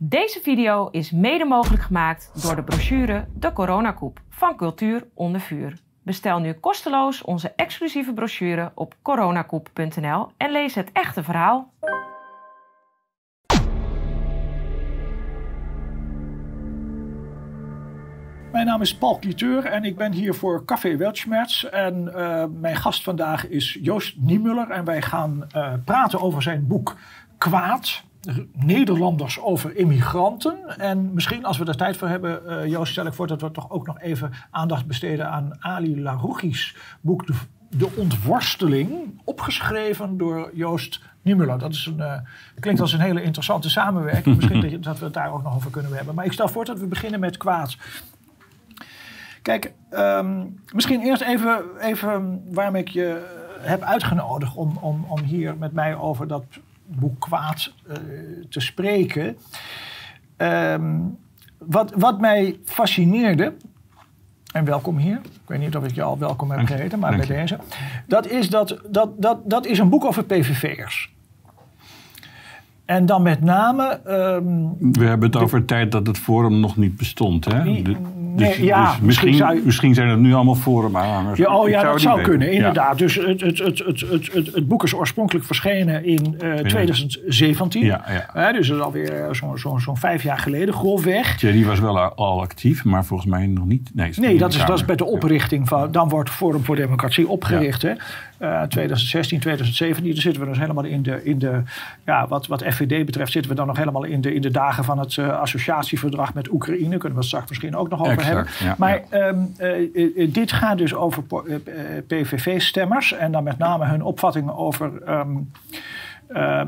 Deze video is mede mogelijk gemaakt door de brochure De Coronakoep van Cultuur onder vuur. Bestel nu kosteloos onze exclusieve brochure op coronakoep.nl en lees het echte verhaal. Mijn naam is Paul Cliteur en ik ben hier voor Café Weltschmerz. En uh, mijn gast vandaag is Joost Niemuller. En wij gaan uh, praten over zijn boek Kwaad. Nederlanders over immigranten. En misschien als we er tijd voor hebben, uh, Joost, stel ik voor dat we toch ook nog even aandacht besteden aan Ali Larouchi's boek De, De Ontworsteling. Opgeschreven door Joost Niemuller. Dat is een, uh, klinkt als een hele interessante samenwerking. Misschien dat, dat we het daar ook nog over kunnen hebben. Maar ik stel voor dat we beginnen met kwaad. Kijk, um, misschien eerst even, even waarom ik je heb uitgenodigd om, om, om hier met mij over dat boek Kwaad uh, te spreken. Um, wat, wat mij fascineerde, en welkom hier. Ik weet niet of ik je al welkom heb geheten, maar bij deze. Dat is, dat, dat, dat, dat is een boek over PVV'ers. En dan met name. Um, We hebben het over tijd dat het forum nog niet bestond. Hè? Die, dus, nee, ja, dus misschien, zou misschien zijn het nu allemaal forumaanhangers. Ja, oh ja, zou dat zou weten. kunnen, Ja. inderdaad. Dus het, het, het, het, het, boek is oorspronkelijk verschenen in uh, 2017. Ja, ja. Uh, dus dat is alweer zo'n zo, zo vijf jaar geleden, grofweg. Thierry was wel al actief, maar volgens mij nog niet. Nee, nee dat, is, dat is bij de oprichting van. Dan wordt Forum voor Democratie opgericht. Ja. Hè? Uh, 2016, 2017. Dan zitten we dus helemaal in de. In de ja, wat, wat FVD betreft, zitten we dan nog helemaal in de, in de dagen van het uh, associatieverdrag met Oekraïne. Kunnen we het straks misschien ook nog over exact, hebben. Ja, maar ja. Um, uh, dit gaat dus over PVV-stemmers. En dan met name hun opvattingen over. Um, uh,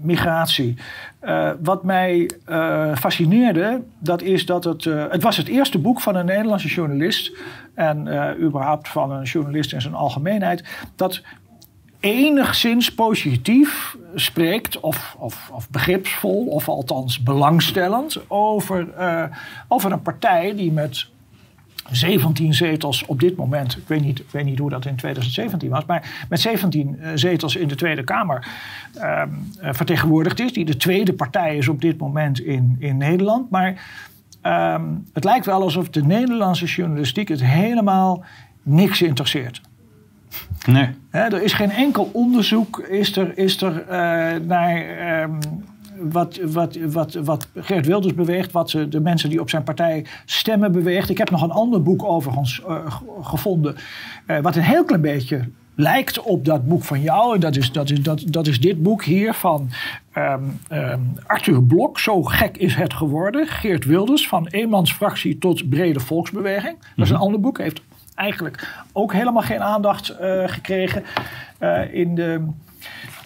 migratie. Uh, wat mij uh, fascineerde, dat is dat het. het was het eerste boek van een Nederlandse journalist. En überhaupt van een journalist in zijn algemeenheid. Dat enigszins positief spreekt, of, of, of begripsvol, of althans belangstellend, over, over een partij die met 17 zetels op dit moment. Ik weet, niet, ik weet niet hoe dat in 2017 was. Maar met 17 zetels in de Tweede Kamer uh, vertegenwoordigd is. Die de tweede partij is op dit moment in, in Nederland. Maar uh, het lijkt wel alsof de Nederlandse journalistiek het helemaal niks interesseert. Nee. He, er is geen enkel onderzoek is er, is er uh, naar. Um, wat, wat, wat, wat Geert Wilders beweegt, wat ze, de mensen die op zijn partij stemmen beweegt. Ik heb nog een ander boek overigens uh, gevonden, uh, wat een heel klein beetje lijkt op dat boek van jou. En dat is, dat is, dat, dat is dit boek hier van um, um, Arthur Blok. Zo gek is het geworden. Geert Wilders, van eenmansfractie tot brede volksbeweging. Dat is een -hmm. ander boek, heeft eigenlijk ook helemaal geen aandacht uh, gekregen in de...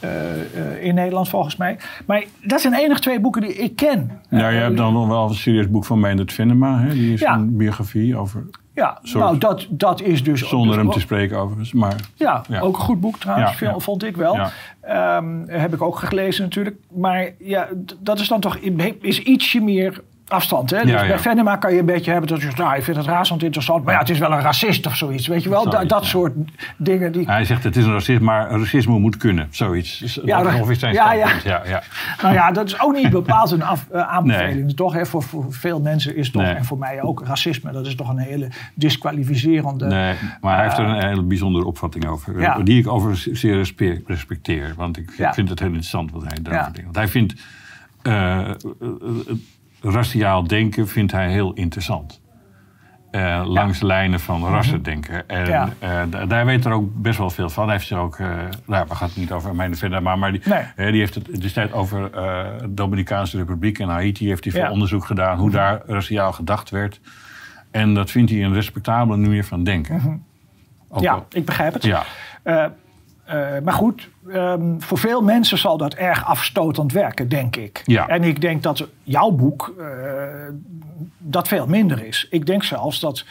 Uh, in Nederland volgens mij. Maar dat zijn de enige twee boeken die ik ken. Ja, je hebt dan nog wel een serieus boek van Meindert Venema. Hè? Die is ja. een biografie over... Ja, nou dat, dat is dus... Zonder dus hem te spreken overigens, maar... Ja, ja. ook een goed boek trouwens, ja, vond ik wel. Um, heb ik ook gelezen natuurlijk. Maar ja, dat is dan toch is ietsje meer afstand. Hè? Dus ja, ja. bij Venema kan je een beetje hebben dat je nou, ik vind het razend interessant, maar ja, het is wel een racist of zoiets, weet je wel? Zoiets, dat ja. soort dingen. Die... Hij zegt het is een racist, maar racisme moet kunnen, zoiets. Dus ja, dat is zijn ja, ja. Ja. Nou ja, dat is ook niet bepaald een af, uh, aanbeveling, nee. toch? Hè? Voor, voor veel mensen is toch, nee. en voor mij ook, racisme, dat is toch een hele disqualificerende... Nee, maar hij heeft er een hele bijzondere opvatting over, die ik overigens zeer respecteer, want ik vind het heel interessant wat hij daarover denkt. Want hij vindt... Uh, raciaal denken vindt hij heel interessant. Uh, langs lijnen van rassendenken. En ja. uh, daar weet er ook best wel veel van. Hij heeft zich ook, uh, nou, we gaan het niet over mijn verder, maar, maar die, nee. die heeft het destijds over de Dominicaanse Republiek en Haiti heeft hij veel ja. onderzoek gedaan hoe daar raciaal gedacht werd. En dat vindt hij een respectabele manier van denken. -hmm. Ja, ik begrijp het. Ja. Uh, maar goed, um, voor veel mensen zal dat erg afstotend werken, denk ik. Ja. En ik denk dat jouw boek uh, dat veel minder is. Ik denk zelfs dat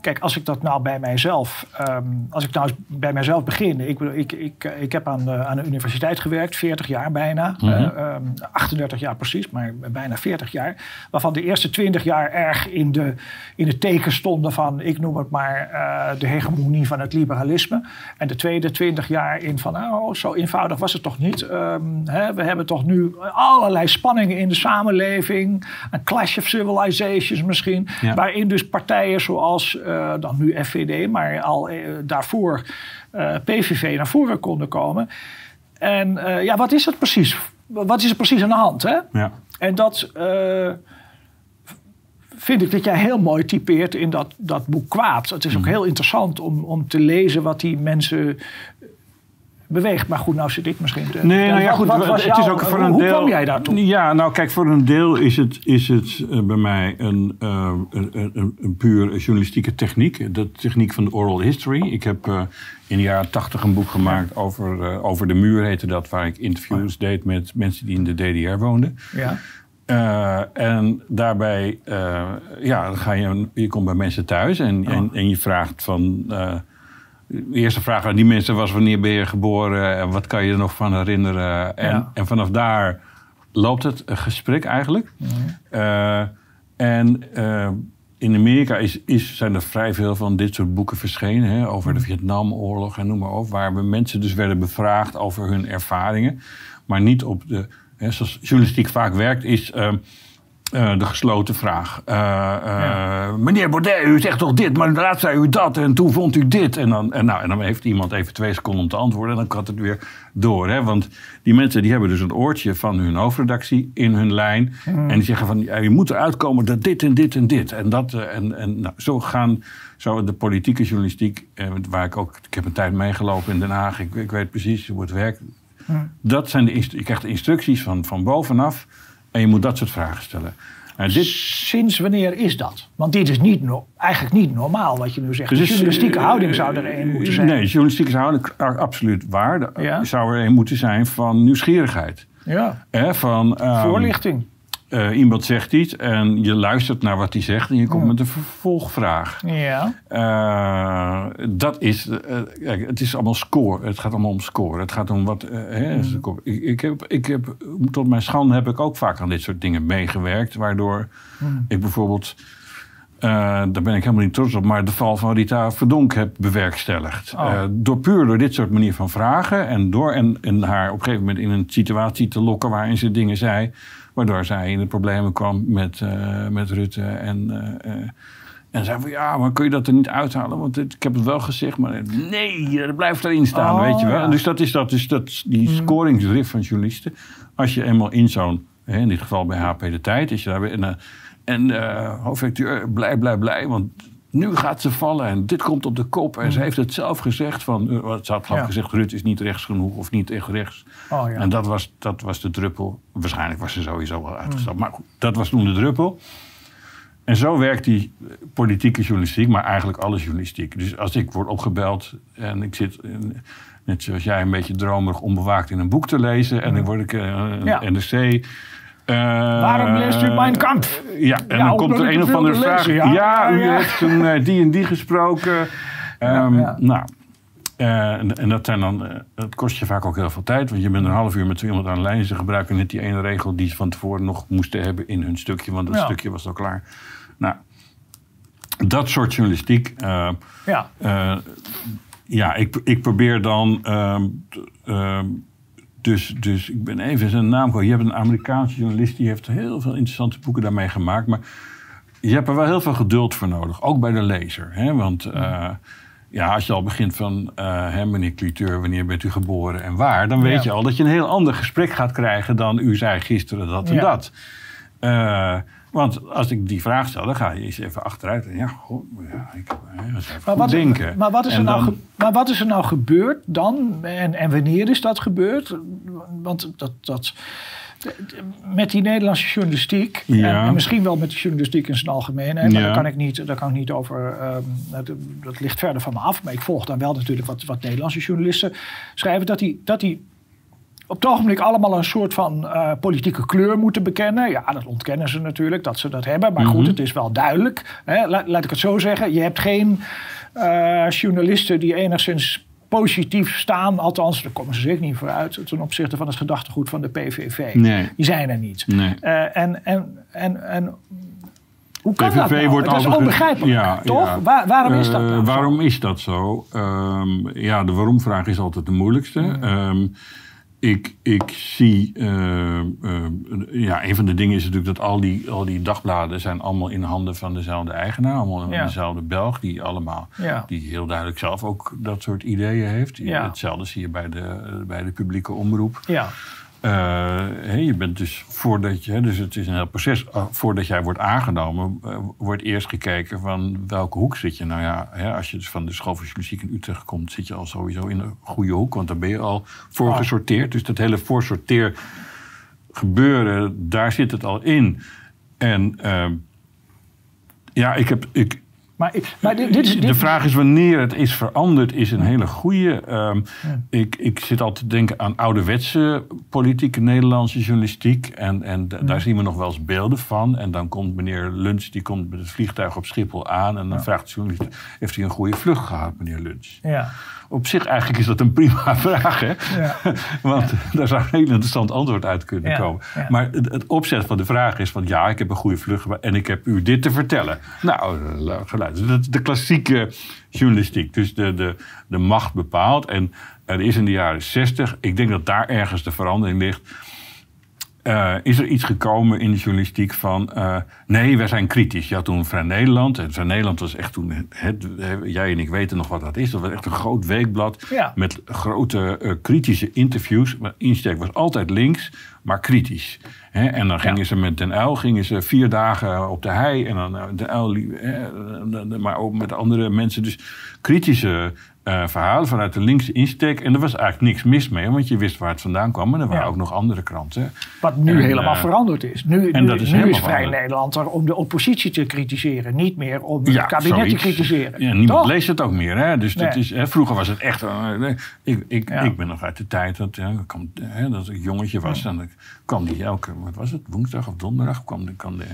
kijk, als ik dat nou bij mijzelf, ehm, als ik nou bij mijzelf begin. Ik, ik, ik, ik heb aan de, aan de universiteit gewerkt, 40 jaar bijna. Mm 38 jaar precies, maar bijna 40 jaar. Waarvan de eerste 20 jaar erg in, de, in het teken stonden van, ik noem het maar, de hegemonie van het liberalisme. En de tweede 20 jaar in van, oh, zo eenvoudig was het toch niet. Ehm, hè, we hebben toch nu allerlei spanningen in de samenleving. Een clash of civilizations misschien. Waarin dus partijen zoals uh, dan nu FVD, maar al uh, daarvoor eh, PVV naar voren konden komen. En ja, wat is het precies? Wat is er precies aan de hand? Hè? Ja. En dat vind ik dat jij heel mooi typeert in dat, dat boek Kwaad. Het is ook mm. heel interessant om, om te lezen wat die mensen beweegt. Maar goed, nou zit ik misschien te... Nee, nou ja, goed, het is ook voor een hoe deel... kwam jij daartoe? Ja, nou kijk, voor een deel is het, is het uh, bij mij een, uh, een, een, een, puur journalistieke techniek. De techniek van de oral history. Ik heb uh, in de jaren tachtig een boek gemaakt over, over de muur, heette dat. Waar ik interviews deed met mensen die in de DDR woonden. Ja. en daarbij, ja, ga je, je komt bij mensen thuis en, oh. en, en, je vraagt van de eerste vraag aan die mensen was: wanneer ben je geboren en wat kan je er nog van herinneren? En, en vanaf daar loopt het gesprek eigenlijk. Uh, en uh, in Amerika is, is, zijn er vrij veel van dit soort boeken verschenen hè, over de Vietnamoorlog en noem maar op, waar mensen dus werden bevraagd over hun ervaringen, maar niet op de, hè, zoals journalistiek vaak werkt, is. Uh, uh, de gesloten vraag. Uh, uh, Meneer Baudet, u zegt toch dit, maar laatst zei u dat en toen vond u dit. En dan, en, nou, en dan heeft iemand even twee seconden om te antwoorden en dan kan het weer door. Hè? Want die mensen die hebben dus een oortje van hun hoofdredactie in hun lijn. Mm. En die zeggen van, ja, je moet eruit komen dat dit en dit en dit. En, dat, en, en nou, zo gaan zo de politieke journalistiek, waar ik ook, ik heb een tijd meegelopen in Den Haag. Ik, ik weet precies hoe het werkt. Mm. Dat zijn de, je krijgt de instructies van, van bovenaf. En je moet dat soort vragen stellen. En dit... Sinds wanneer is dat? Want dit is niet eigenlijk niet normaal wat je nu zegt. Dus, de journalistieke uh, houding zou er een moeten zijn. Nee, journalistieke houding absoluut waar. Ja? Zou er een moeten zijn van nieuwsgierigheid. Ja. van, um, Voorlichting. Uh, iemand zegt iets en je luistert naar wat hij zegt en je komt met een vervolgvraag. Ja. Uh, dat is, uh, kijk, het is allemaal score. Het gaat allemaal om score. Het gaat om wat. Hè, mm. ik, ik, heb, ik heb, tot mijn schande heb ik ook vaak aan dit soort dingen meegewerkt, waardoor mm. ik bijvoorbeeld. daar ben ik helemaal niet trots op, maar de val van Rita Verdonk heb bewerkstelligd. Oh. door puur door dit soort manier van vragen en door en, en haar op een gegeven moment in een situatie te lokken waarin ze dingen zei Waardoor zij in de problemen kwam met, uh, met Rutte. En, uh, en zei van ja, maar kun je dat er niet uithalen? Want ik heb het wel gezegd, maar nee, dat blijft erin staan, oh, weet je wel. Dus dat is dat, dus dat, die mm. scoringsdrift van journalisten. Als je eenmaal in zo'n, in dit geval bij HP De Tijd, is je daar en, en uh, hoofdredacteur, blij, blij, blij, want nu gaat ze vallen en dit komt op de kop. En ze mm. heeft het zelf gezegd van, uh, ze had ja. gezegd, Rutte is niet rechts genoeg of niet echt rechts. Oh, ja. En dat was, dat was de druppel. Waarschijnlijk was ze sowieso wel uitgestapt. Mm. Maar goed, dat was toen de druppel. En zo werkt die politieke journalistiek, maar eigenlijk alle journalistiek. Dus als ik word opgebeld en ik zit, net zoals jij, een beetje dromerig onbewaakt in een boek te lezen. En dan word ik een ja. NRC uh, Waarom leest u Mein Kampf? Ja, en dan komt er een of andere vraag. ja, u heeft toen uh, die en die gesproken. Um, nou, uh, en, en, dat, zijn dan, dat kost je vaak ook heel veel tijd. Want je bent een half uur met iemand aan de lijn. Ze gebruiken net die ene regel die ze van tevoren nog moesten hebben in hun stukje. Want dat stukje was al klaar. Nou, dat soort journalistiek. ja. ja, ik, ik probeer dan... Dus, dus ik ben even zijn naam kwijt. Je hebt een Amerikaanse journalist die heeft heel veel interessante boeken daarmee gemaakt. Maar je hebt er wel heel veel geduld voor nodig. Ook bij de lezer. Hè? Want uh, ja, als je al begint van uh, hè, meneer Cliteur, wanneer bent u geboren en waar? Dan weet je al dat je een heel ander gesprek gaat krijgen dan u zei gisteren dat en ja. dat. Uh, want als ik die vraag stel, dan ga je eens even achteruit. En ja, goh, ja, ik even maar wat, denken. Maar wat, is er nou, maar wat is er nou gebeurd dan? En, en wanneer is dat gebeurd? Want dat, dat, met die Nederlandse journalistiek, ja. en, misschien wel met de journalistiek in zijn algemeenheid, maar daar, kan ik niet, daar kan ik niet over, um, dat, dat, ligt verder van me af. Maar ik volg dan wel natuurlijk wat, wat Nederlandse journalisten schrijven, dat die, dat die op het ogenblik allemaal een soort van uh, politieke kleur moeten bekennen. Ja, dat ontkennen ze natuurlijk, dat ze dat hebben. Maar goed, mhm. het is wel duidelijk. Hè? Laat, laat, ik het zo zeggen. Je hebt geen uh, journalisten die enigszins positief staan. Althans, daar komen ze zeker niet voor uit ten opzichte van het gedachtegoed van de PVV. Nee. Die zijn er niet. Nee. Uh, en, en, en, en hoe kan PVV dat nou? Wordt dat is onbegrijpelijk, ja, toch? Waar, waarom is dat nou Waarom is dat zo? Um, ja, de waarom-vraag is altijd de moeilijkste. Mm. Um, ik, ik zie, uh, uh, ja, een van de dingen is natuurlijk dat al die, al die dagbladen zijn allemaal in handen van dezelfde eigenaar, allemaal dezelfde Belg, die allemaal, die heel duidelijk zelf ook dat soort ideeën heeft. Hetzelfde zie je bij de, bij de publieke omroep. Ja. Uh, je bent dus voordat je, dus het is een heel proces, uh, voordat jij wordt aangenomen, uh, wordt eerst gekeken van welke hoek zit je. Nou ja, hè, als je dus van de school van journalistiek in Utrecht komt, zit je al sowieso in een goede hoek, want dan ben je al voor gesorteerd. Dus dat hele voorsorteer gebeuren, daar zit het al in. En ja, ik heb, ik, maar, maar dit, dit, de vraag is wanneer het is veranderd, is een hele goede. Um, ik, ik zit altijd te denken aan ouderwetse politieke Nederlandse journalistiek. En, en daar zien we nog wel eens beelden van. En dan komt meneer Lunch, die komt met het vliegtuig op Schiphol aan. En dan vraagt de journalist, heeft hij een goede vlucht gehad, meneer Lunch? Ja op zich eigenlijk is dat een prima vraag. Hè? Ja. Want daar zou een heel interessant antwoord uit kunnen komen. Maar het, het, opzet van de vraag is van ja, ik heb een goede vlucht en ik heb u dit te vertellen. Nou, de klassieke journalistiek. Dus de, de, de macht bepaalt. En er is in de jaren zestig, ik denk dat daar ergens de verandering ligt uh, is er iets gekomen in de journalistiek van... Uh, nee, wij zijn kritisch. Had toen Vrij Nederland. En Vrij Nederland was echt toen... Het, jij en ik weten nog wat dat is. Dat was echt een groot weekblad met grote uh, kritische interviews. Maar insteek was altijd links, maar kritisch. He, en dan gingen ze met Den Uil gingen ze vier dagen op de hei. En dan Den Uil, maar ook met andere mensen. Dus kritische uh, verhalen vanuit de linkse insteek. En er was eigenlijk niks mis mee, want je wist waar het vandaan kwam. En er waren ook nog andere kranten. Wat nu helemaal uh, veranderd is. Nu, en nu, dat is, nu is Vrij Nederland er om de oppositie te kritiseren. Niet meer om het kabinet te kritiseren. Ja, niemand leest het ook meer. Hè? Dus dat is, hè, vroeger was het echt... Uh, ik, ik, ik ben nog uit de tijd dat, kwam, hè, dat ik jongetje was. En dan kwam die elke, wat was het, woensdag of donderdag kwam, kwam de,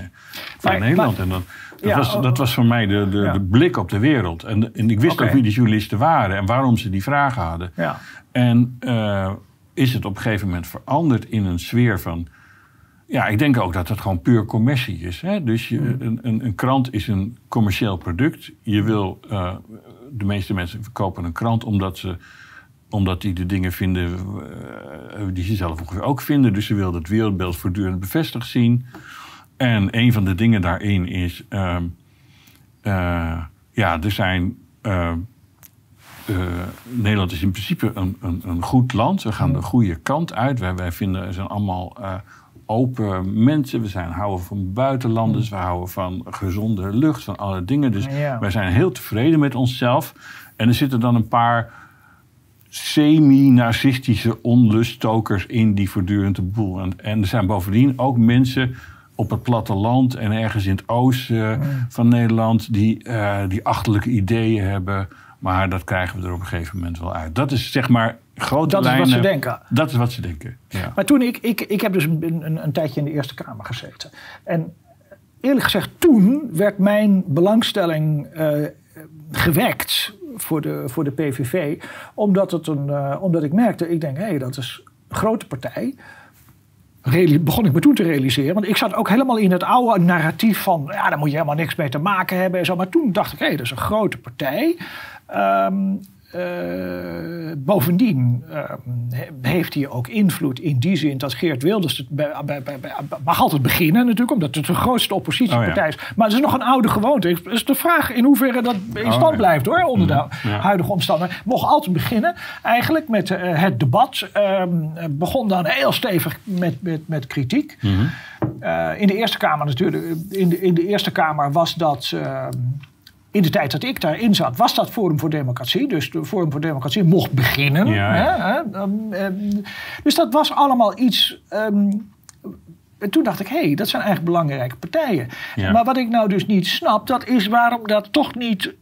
Vrij Nederland. en dan, dat, was, oh. dat was voor mij de, de, de blik op de wereld. En, en ik wist ook wie die journalisten waren en waarom ze die vragen hadden. Ja. En uh, is het op een gegeven moment veranderd in een sfeer van. Ja, ik denk ook dat het gewoon puur commercie is. Hè? Dus je, hmm. een, een, een, krant is een commercieel product. Je wil, uh, de meeste mensen verkopen een krant omdat ze omdat die de dingen vinden uh, die ze zelf ongeveer ook vinden. Dus ze wil het wereldbeeld voortdurend bevestigd zien. En een van de dingen daarin is... Uh, ja, er zijn uh, Nederland is in principe een, een, een, goed land. We gaan de goede kant uit. Wij, wij vinden, zijn allemaal uh, open mensen. We zijn, houden van buitenlanders. We houden van gezonde lucht, van alle dingen. Dus wij zijn heel tevreden met onszelf. En er zitten dan een paar semi-narcistische onluststokers in die voortdurend de boel. En, en er zijn bovendien ook mensen op het platteland en ergens in het oosten van Nederland die, uh, die achterlijke ideeën hebben maar dat krijgen we er op een gegeven moment wel uit. Dat is zeg maar grote Dat lijnen, is wat ze denken. Dat is wat ze denken, ja. Maar toen ik, ik, ik heb dus een, een, een tijdje in de Eerste Kamer gezeten. En eerlijk gezegd, toen werd mijn belangstelling uh, gewekt voor de, voor de PVV. Omdat, het een, uh, omdat ik merkte, ik denk, hé, hey, dat is een grote partij begon ik me toen te realiseren. Want ik zat ook helemaal in het oude narratief van... ja, daar moet je helemaal niks mee te maken hebben en zo. Maar toen dacht ik, hé, hey, dat is een grote partij. Um, uh, bovendien uh, heeft hij ook invloed in die zin dat Geert Wilders het bij, bij, bij, mag altijd beginnen natuurlijk, omdat het de grootste oppositiepartij oh, is. Maar het is nog een oude gewoonte. Het is de vraag in hoeverre dat in stand oh, blijft hoor, onder de mm, huidige omstandigheden. Mocht altijd beginnen eigenlijk met uh, het debat. Ehm, begon dan heel stevig met, met, met kritiek. Mm -hmm. in de Eerste Kamer natuurlijk, in de, in de Eerste Kamer was dat ehm, in de tijd dat ik daarin zat, was dat Forum voor Democratie. Dus de Forum voor Democratie mocht beginnen. Hè, ehm, dus dat was allemaal iets. Um, en toen dacht ik, hé, hey, dat zijn eigenlijk belangrijke partijen. Maar wat ik nou dus niet snap, dat is waarom dat toch niet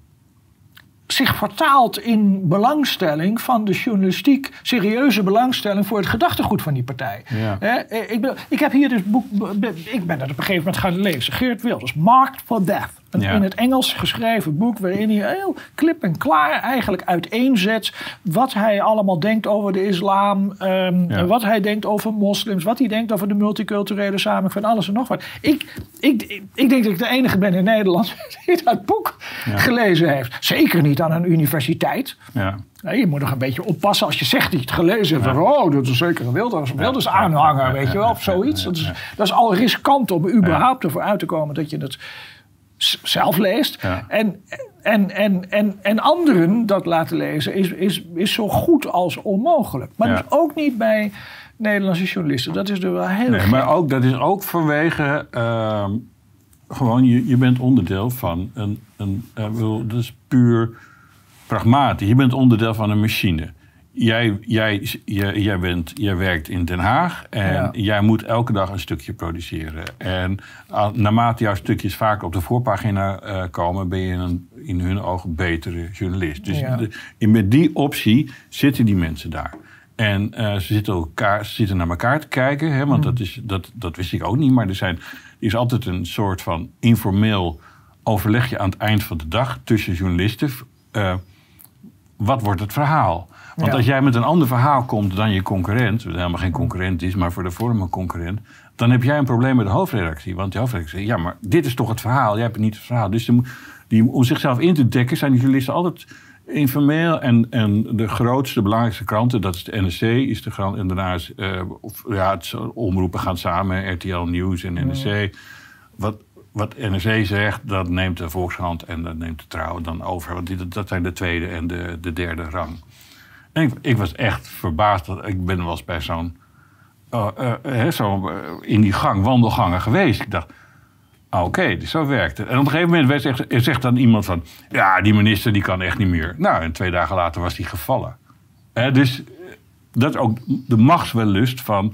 zich vertaalt in belangstelling van de journalistiek, serieuze belangstelling voor het gedachtegoed van die partij. Ja. ik, ben, ik heb hier dus boek, ik ben dat op een gegeven moment gaan lezen. Geert Wilders, Marked for Death. Een in het Engels geschreven boek waarin hij heel klip en klaar eigenlijk uiteenzet wat hij allemaal denkt over de islam, um, wat hij denkt over moslims, wat hij denkt over de multiculturele samenleving, van alles en nog wat. Ik, ik, ik, denk dat ik de enige ben in Nederland die dat boek gelezen heeft. Zeker niet aan een universiteit. Ja. Nee, je moet nog een beetje oppassen als je zegt dat je het gelezen hebt. Oh, dat is zeker een Wilders, Wilders aanhanger, weet je wel, of zoiets. Dat is, dat is al riskant om überhaupt ervoor uit te komen dat je het zelf leest. En, en, en, en, en anderen dat laten lezen is, is, is zo goed als onmogelijk. Maar dus ook niet bij Nederlandse journalisten. Dat is er wel heel nee, Maar ook, dat is ook vanwege... Uh, gewoon, je, je bent onderdeel van een... een uh, dat is puur pragmatisch. Je bent onderdeel van een machine jij, jij, jij, jij, bent, jij werkt in Den Haag en jij moet elke dag een stukje produceren. En naarmate jouw stukjes vaak op de voorpagina uh, komen, ben je een, in hun ogen betere journalist. Dus in, met die optie zitten die mensen daar. En uh, ze, zitten elkaar, ze zitten naar elkaar te kijken, hè, want mm. dat, is, dat, dat wist ik ook niet. Maar er, zijn, er is altijd een soort van informeel overlegje aan het eind van de dag tussen journalisten. Uh, wat wordt het verhaal? Want als jij met een ander verhaal komt dan je concurrent, wat helemaal geen concurrent is, maar voor de vorm een concurrent, dan heb jij een probleem met de hoofdredactie. Want de hoofdredactie zegt, ja, maar dit is toch het verhaal, jij hebt niet het verhaal. Dus die, om zichzelf in te dekken zijn die journalisten altijd informeel. En, en de grootste, belangrijkste kranten, dat is de NRC, is de krant. En daarna is, uh, of, ja, het omroepen gaan samen, RTL Nieuws en NRC. Wat, wat NRC zegt, dat neemt de Volkskrant en dat neemt de Trouw dan over. Want die, dat zijn de tweede en de, de derde rang. Ik, ik, was echt verbaasd. Dat, ik ben wel eens bij zo'n. Uh, uh, zo, in die gang, wandelgangen geweest. Ik dacht. Ah, oké, dus zo werkt het. En op een gegeven moment zegt, zegt dan iemand van... ja, die minister die kan echt niet meer. Nou, en twee dagen later was hij gevallen. dus dat is ook de machtswellust van...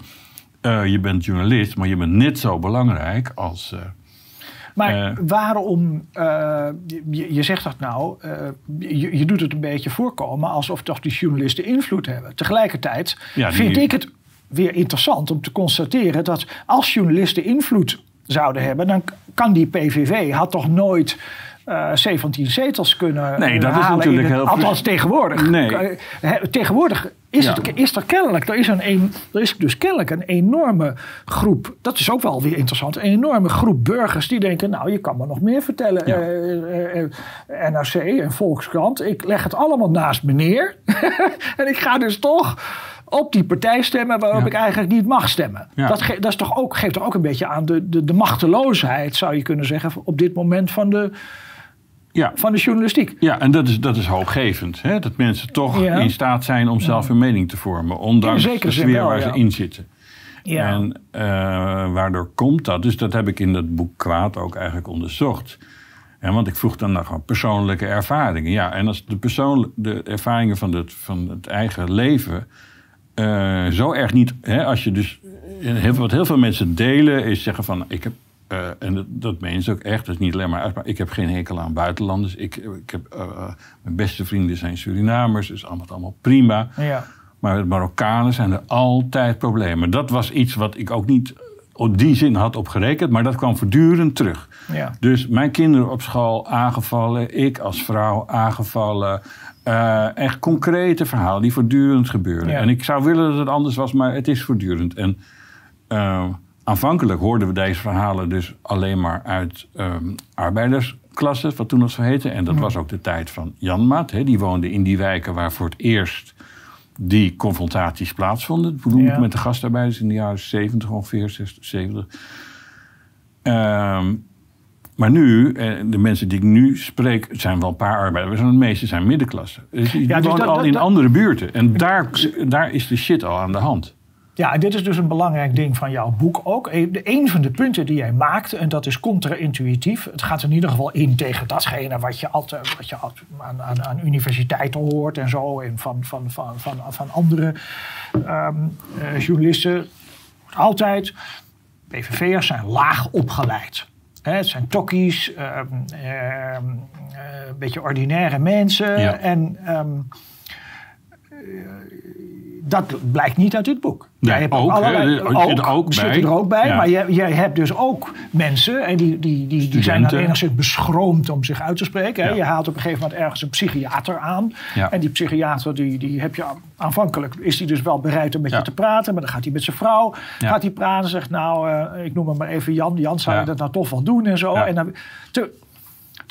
je bent journalist, maar je bent net zo belangrijk als... Maar eh. waarom, uh, je, je, zegt dat nou, uh, je, je, doet het een beetje voorkomen alsof toch die journalisten invloed hebben. Tegelijkertijd vind ik het weer interessant om te constateren dat als journalisten invloed zouden hebben, dan kan die PVV had toch nooit uh, eh, 17 zetels kunnen nee, dat halen. Is natuurlijk heel althans tegenwoordig. Nee. Eh, tegenwoordig is, het, is er kennelijk, er is, een, een, er is dus kennelijk een enorme groep, dat is ook wel weer interessant, een enorme groep burgers die denken, nou je kan me nog meer vertellen, ja. uh, NRC en Volkskrant, ik leg het allemaal naast me neer en ik ga dus toch op die partij stemmen waarop ik eigenlijk niet mag stemmen. Dat, dat is toch ook, geeft toch ook een beetje aan de, de, de machteloosheid, zou je kunnen zeggen, op dit moment van de, ja. van de journalistiek. Ja, en dat is, dat is hoopgevend. Hè? Dat mensen toch in staat zijn om zelf hun mening te vormen. Ondanks de sfeer waar ze in zitten. Ja. En uh, waardoor komt dat? Dus dat heb ik in dat boek Kwaad ook eigenlijk onderzocht. En want ik vroeg dan naar gewoon persoonlijke ervaringen. Ja, en als de, persoon, de ervaringen van het, van het eigen leven uh, zo erg niet... Hè, als je dus... Heel, wat heel veel mensen delen is zeggen van... ik heb uh, en dat, dat meen ze ook echt, dat is niet alleen maar uit, maar ik heb geen hekel aan buitenlanders. Ik, ik heb, uh, mijn beste vrienden zijn Surinamers, dus allemaal, allemaal prima. Ja. Maar met Marokkanen zijn er altijd problemen. Dat was iets wat ik ook niet op die zin had opgerekend, maar dat kwam voortdurend terug. Ja. Dus mijn kinderen op school aangevallen, ik als vrouw aangevallen. Uh, echt concrete verhalen die voortdurend gebeuren. Ja. En ik zou willen dat het anders was, maar het is voortdurend. En aanvankelijk hoorden we deze verhalen dus alleen maar uit um, arbeidersklassen, wat toen nog zo heette. En dat was ook de tijd van Janmaat. Hè. Die woonde in die wijken waar voor het eerst die confrontaties plaatsvonden. Ja. Met de gastarbeiders in de jaren 70 ongeveer, 60, 70. Um, maar nu, eh, de mensen die ik nu spreek, zijn wel een paar arbeiders. Maar de meeste zijn middenklasse. Dus die ja, dus wonen al in andere buurten. En daar, daar is de shit al aan de hand. Ja, en dit is dus een belangrijk ding van jouw boek ook. Een van de punten die jij maakt, en dat is contra-intuïtief. Het gaat in ieder geval in tegen datgene wat je, altijd, wat je aan, aan, aan universiteiten hoort en zo. En van, van, van, van, van andere um, uh, journalisten. Altijd, PVV'ers zijn laag opgeleid. het zijn tokkies, ehm, ehm, een beetje ordinaire mensen. En dat blijkt niet uit dit boek. Nee, jij hebt ook, allerlei, ook, zit er ook zit bij. er ook bij Maar jij, jij, hebt dus ook mensen, en die, die, die, die zijn dan enigszins beschroomd om zich uit te spreken. Hè? Je haalt op een gegeven moment ergens een psychiater aan. En die psychiater, die, die heb je aanvankelijk, is hij dus wel bereid om met je te praten. Maar dan gaat hij met zijn vrouw, gaat hij praten, zegt nou, uh, ik noem hem maar even Jan. Jan, zou je dat nou toch wel doen en zo. En dan, te,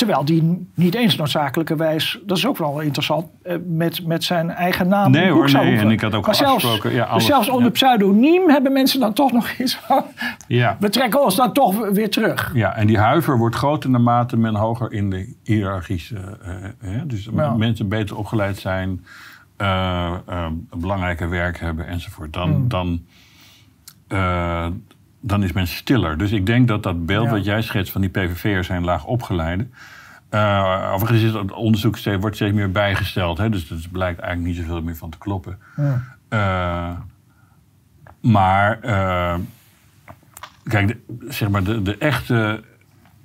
Terwijl die niet eens noodzakelijkerwijs, dat is ook wel interessant, eh, met, met zijn eigen naam. Nee hoor, nee. En ik had ook maar zelfs, ja, alles, zelfs onder pseudoniem hebben mensen dan toch nog iets van. Ja. We trekken ons dan toch weer terug. Ja, en die huiver wordt groter naarmate men hoger in de hiërarchische. Uh, uh, dus mensen beter opgeleid zijn, uh, belangrijker werk hebben enzovoort. Dan. Hmm. dan dan is men stiller. Dus ik denk dat dat beeld wat jij schetst van die PVV'ers zijn laag opgeleide. Uh, overigens is het onderzoek steeds, wordt steeds meer bijgesteld. Hè? Dus er blijkt eigenlijk niet zoveel meer van te kloppen. Ja. Uh, maar uh, kijk, de, zeg maar de, de echte,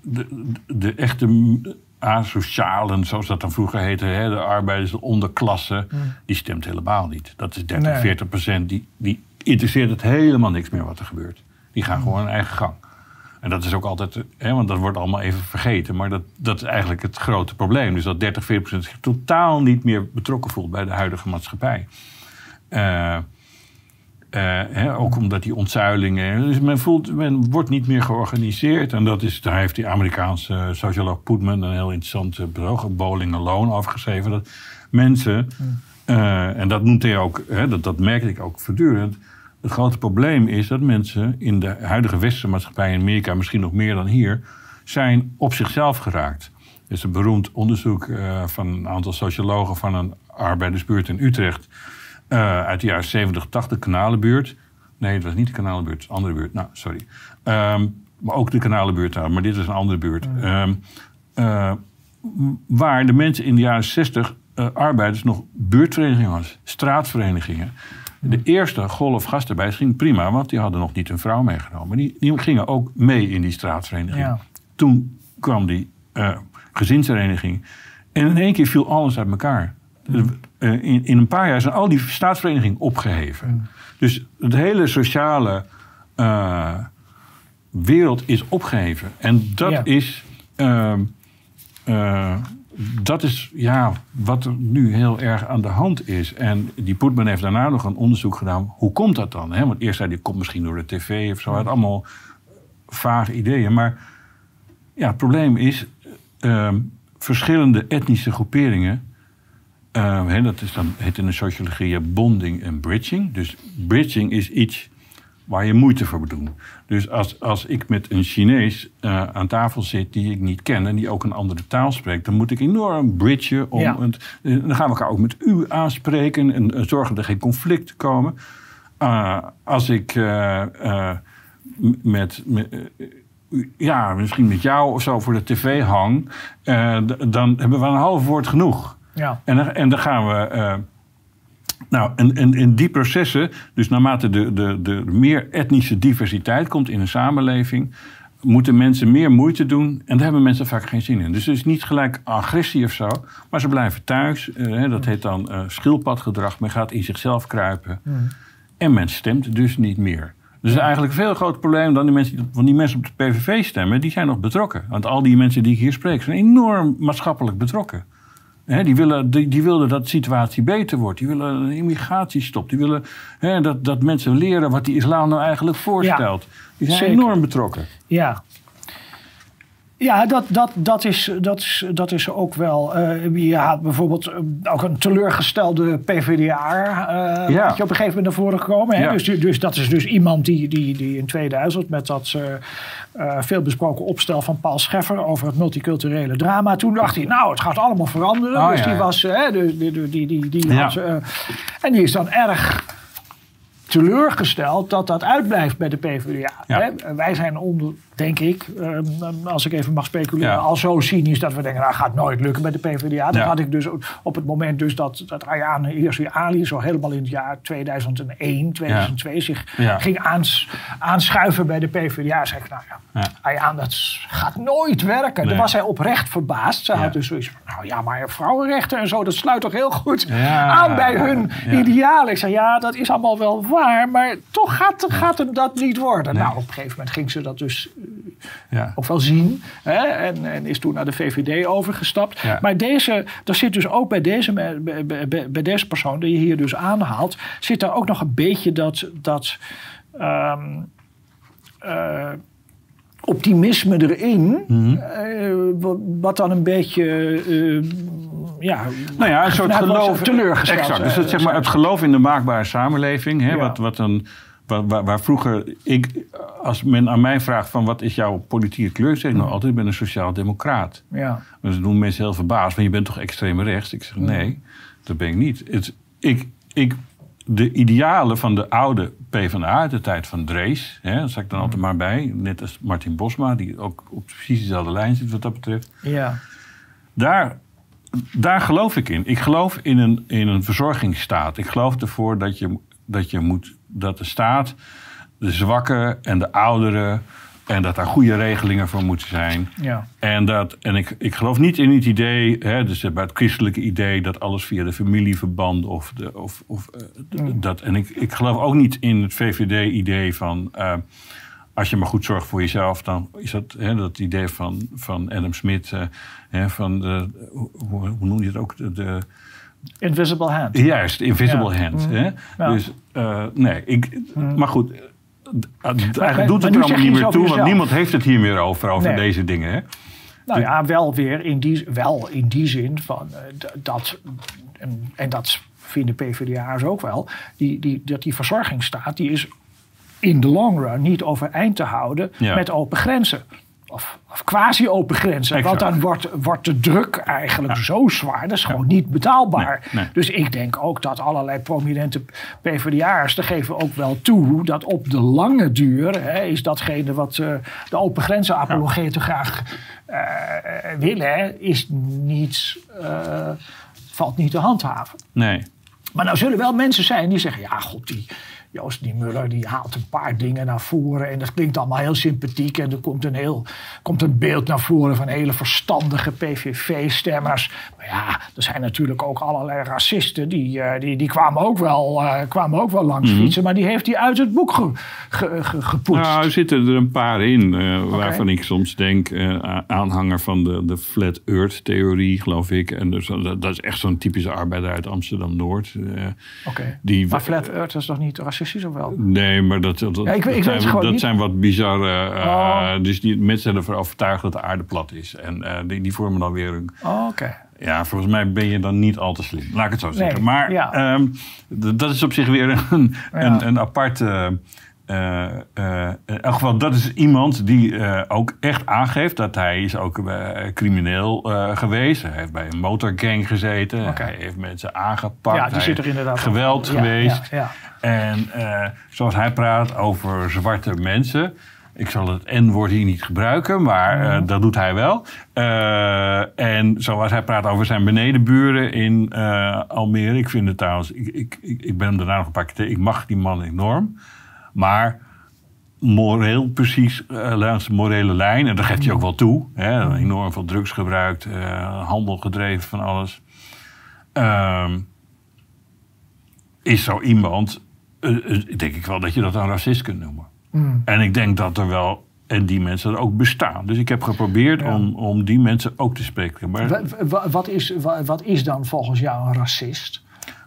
de, de echte asocialen, zoals dat dan vroeger heette, hè, de arbeiders, de onderklasse, die stemt helemaal niet. Dat is 30, 40 procent. Die, die interesseert het helemaal niks meer wat er gebeurt. Die gaan gewoon hun eigen gang. En dat is ook altijd, hè, want dat wordt allemaal even vergeten. Maar dat, dat is eigenlijk het grote probleem. Dus dat 30, 40 procent zich totaal niet meer betrokken voelt bij de huidige maatschappij. Uh, hè, ook omdat die ontzuilingen. Dus men, voelt, men wordt niet meer georganiseerd. En dat is, daar heeft die Amerikaanse socioloog Putman een heel interessant bureau, Bowling Alone, over geschreven. Dat mensen, uh, en dat noemt hij ook, hè, dat, dat merkte ik ook voortdurend het grote probleem is dat mensen in de huidige westerse maatschappij in Amerika, misschien nog meer dan hier, zijn op zichzelf geraakt. Er is een beroemd onderzoek uh, van een aantal sociologen van een arbeidersbuurt in Utrecht. Uh, uit de jaren 70, 80, Kanalenbuurt. Nee, het was niet de Kanalenbuurt, het andere buurt. Nou, sorry. Um, maar ook de Kanalenbuurt, maar dit is een andere buurt. Um, uh, waar de mensen in de jaren 60 arbeiders nog buurtverenigingen was, straatverenigingen. De eerste golf gastenbijs ging prima, want die hadden nog niet een vrouw meegenomen. Die, die gingen ook mee in die straatvereniging. Toen kwam die uh, gezinsvereniging. En in één keer viel alles uit elkaar. Mm. in, in, een paar jaar zijn al die staatsverenigingen opgeheven. Mm. Dus het hele sociale uh, wereld is opgeheven. En dat is. Dat is ja, wat er nu heel erg aan de hand is. En die Poetman heeft daarna nog een onderzoek gedaan. Hoe komt dat dan? Hè? Want eerst zei hij, komt misschien door de tv of zo. Allemaal vage ideeën. Maar ja, het probleem is... Uh, verschillende etnische groeperingen... Uh, hè, dat is dan, heet in de sociologie bonding en bridging. Dus bridging is iets waar je moeite voor moet doen. Dus als, als ik met een Chinees uh, aan tafel zit die ik niet ken en die ook een andere taal spreekt, dan moet ik enorm bridgen. Om ja. het, eh, dan gaan we elkaar ook met u aanspreken en, en zorgen dat er geen conflicten komen. Uh, als ik uh, met, met ja, misschien met jou of zo voor de tv hang, dan hebben we een half woord genoeg. Ja. En, en dan gaan we nou, en, en, en die processen, dus naarmate de, de, de meer etnische diversiteit komt in een samenleving, moeten mensen meer moeite doen en daar hebben mensen vaak geen zin in. Dus het is niet gelijk agressie of zo, maar ze blijven thuis. Eh, dat heet dan uh, schildpadgedrag. Men gaat in zichzelf kruipen. Mm. En men stemt dus niet meer. Dus is eigenlijk een veel groter probleem dan die mensen, want die mensen op de PVV stemmen, die zijn nog betrokken. Want al die mensen die ik hier spreek zijn enorm maatschappelijk betrokken die, willen, die, die, willen dat de situatie beter wordt. Die willen een immigratiestop. Die willen dat, dat mensen leren wat die islam nou eigenlijk voorstelt. die zijn enorm betrokken. Ja, ja, dat, dat, dat, is, dat, is, dat is ook wel. Uh, je had bijvoorbeeld eh, ook een teleurgestelde PvdA. Uh, ja. je op een gegeven moment naar voren gekomen. Hè? Dus, dus dat is dus iemand die, die, die in 2000 met dat uh, veel besproken opstel van Paul Scheffer over het multiculturele drama. Toen dacht hij, nou, het gaat allemaal veranderen. Oh, dus die was. Hè, die, die, die, die, die had, en die is dan erg teleurgesteld dat dat uitblijft bij de PvdA. Hè? Wij zijn onder denk ik, ehm, als ik even mag speculeren, al zo cynisch dat we denken, nou gaat nooit lukken met de PvdA. Dat had ik dus op het moment dus dat, dat Ayaan Hirsi Ali zo helemaal in het jaar 2001, 2002 zich ging aans, aanschuiven bij de PvdA. Zeg ik, nou ja, Ayaan, dat gaat nooit werken. Nee. Daar was hij oprecht verbaasd. Ze had dus zoiets van, nou ja, maar vrouwenrechten en zo, dat sluit toch heel goed aan bij hun idealen. Ik zei, ja, dat is allemaal wel waar, maar toch gaat, gaat hem dat niet worden. Nou, op een gegeven moment ging ze dat dus ja. ook wel zien. Hè? En, en, is toen naar de VVD overgestapt. Maar deze, er zit dus ook bij deze, bij, bij, bij, deze persoon die je hier dus aanhaalt, zit er ook nog een beetje dat. dat um, uh, optimisme erin. Mm -hmm. wat, dan een beetje. Uh, ja, nou ja, een soort geloof. Teleurgesteld. Exact. Dus het, zeg maar, het geloof in de maakbare samenleving. Hè, wat, wat een Waar, waar, vroeger, ik, als men aan mij vraagt van wat is jouw politieke kleur, zeg ik nou altijd, ik ben een sociaal-democraat. Ja. Ze doen mensen heel verbaasd, maar je bent toch extreem rechts? Ik zeg nee, dat ben ik niet. Het, ik, ik, de idealen van de oude PvdA uit de tijd van Drees, hè, dat zeg ik dan altijd maar bij, net als Martin Bosma, die ook op precies dezelfde lijn zit wat dat betreft. Ja. Daar, daar geloof ik in. Ik geloof in een, in een verzorgingsstaat. Ik geloof ervoor dat je, dat je moet dat de staat de zwakken en de ouderen. En dat daar goede regelingen voor moeten zijn. Ja. En, dat, en ik, ik geloof niet in het idee, hè, dus bij het christelijke idee, dat alles via de familieverband of, de, of, of uh, dat. En ik, ik geloof ook niet in het VVD-idee van. Uh, als je maar goed zorgt voor jezelf, dan is dat hè, dat idee van, van Adam Smith. Uh, hè, van de, hoe, hoe, noem je het ook? De, de Invisible Hand. Juist, Invisible Hand. Mm. Hè? Dus uh, nee, ik, mm. maar goed. Eigenlijk doet het er allemaal niet meer toe, want niemand heeft het hier meer over, over deze dingen. Hè? Nou ja, wel weer in die, wel in die zin van uh, dat, en, en, dat vinden PvdA's ook wel, die, die, dat die verzorgingsstaat die is in de long run niet overeind te houden met open grenzen of, of quasi-open grenzen. Want dan wordt, wordt de druk eigenlijk zo zwaar, dat is gewoon niet betaalbaar. Dus ik denk ook dat allerlei prominente PvdA'ers, daar geven ook wel toe dat op de lange duur hè, is datgene wat uh, de open grenzen apologeten graag uh, willen, is niet, uh, valt niet te handhaven. Nee. Maar nou zullen wel mensen zijn die zeggen, ja god, die Joost die Muller die haalt een paar dingen naar voren. En dat klinkt allemaal heel sympathiek. En er komt een, heel, komt een beeld naar voren van hele verstandige PVV-stemmers. Maar ja, er zijn natuurlijk ook allerlei racisten. Die, uh, die, die kwamen, ook wel, uh, kwamen ook wel langs mm fietsen. Maar die heeft hij uit het boek ge, ge, ge, gepoetst. Nou, er zitten er een paar in. Uh, waarvan ik soms denk, aanhanger van de, de Flat Earth-theorie, geloof ik. En dus, dat, dat is echt zo'n typische arbeider uit Amsterdam-Noord. Oké. Maar Flat Earth is toch niet racistisch? Of wel? Nee, maar dat, dat, ja, ik, ik dat, zijn, dat zijn, wat bizarre... Uh, oh. Dus die mensen zijn ervoor overtuigd dat de aarde plat is. En uh, die, die, vormen dan weer een... Oh, oké. Ja, volgens mij ben je dan niet al te slim. Laat ik het zo zeggen. maar ja. um, dat is op zich weer een, een, een aparte uh, uh, in elk geval, dat is iemand die uh, ook echt aangeeft dat hij is ook crimineel geweest. Hij heeft bij een motorgang gezeten. Okay. Hij heeft mensen aangepakt. Ja, die zit er inderdaad geweld geweest. Ja, en zoals hij praat over zwarte mensen. Ik zal het N-woord hier niet gebruiken, maar mm. dat doet hij wel. en zoals hij praat over zijn benedenburen in Almere. Ik vind het trouwens, ik, ik, ik ben hem daarna nog een paar keer Ik mag die man enorm. Maar moreel precies uh, langs de morele lijn. En daar geeft hij ook wel toe. Hè, enorm veel drugs gebruikt, uh, handel gedreven van alles. Uh, is zo iemand, uh, denk ik wel dat je dat een racist kunt noemen. Mm. En ik denk dat er wel, en die mensen er ook bestaan. Dus ik heb geprobeerd om, om die mensen ook te spreken. Maar, wat, is, wat is dan volgens jou een racist?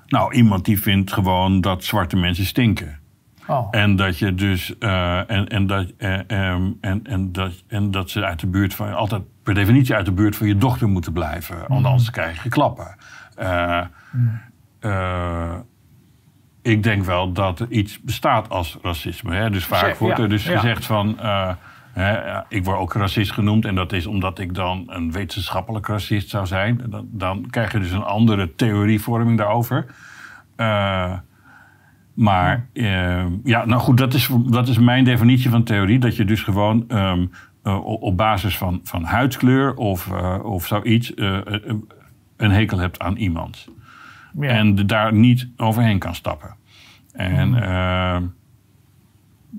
Nou, iemand die vindt gewoon dat zwarte mensen stinken. Oh. En dat je dus uh, en, en, dat, uh, um, en, en, dat, en dat ze uit de buurt van altijd per definitie uit de buurt van je dochter moeten blijven. Mm. Want anders krijg je klappen. Uh, mm. ik denk wel dat er iets bestaat als racisme. Hè? Dus vaak wordt er dus gezegd van. Hè, ik word ook racist genoemd en dat is omdat ik dan een wetenschappelijk racist zou zijn. Dan, dan krijg je dus een andere theorievorming daarover. Uh, Maar ja. ja, nou goed, dat is, dat is mijn definitie van theorie. Dat je dus gewoon ehm, op basis van, van huidskleur of, of zoiets een hekel hebt aan iemand. Ja. En daar niet overheen kan stappen. En mm.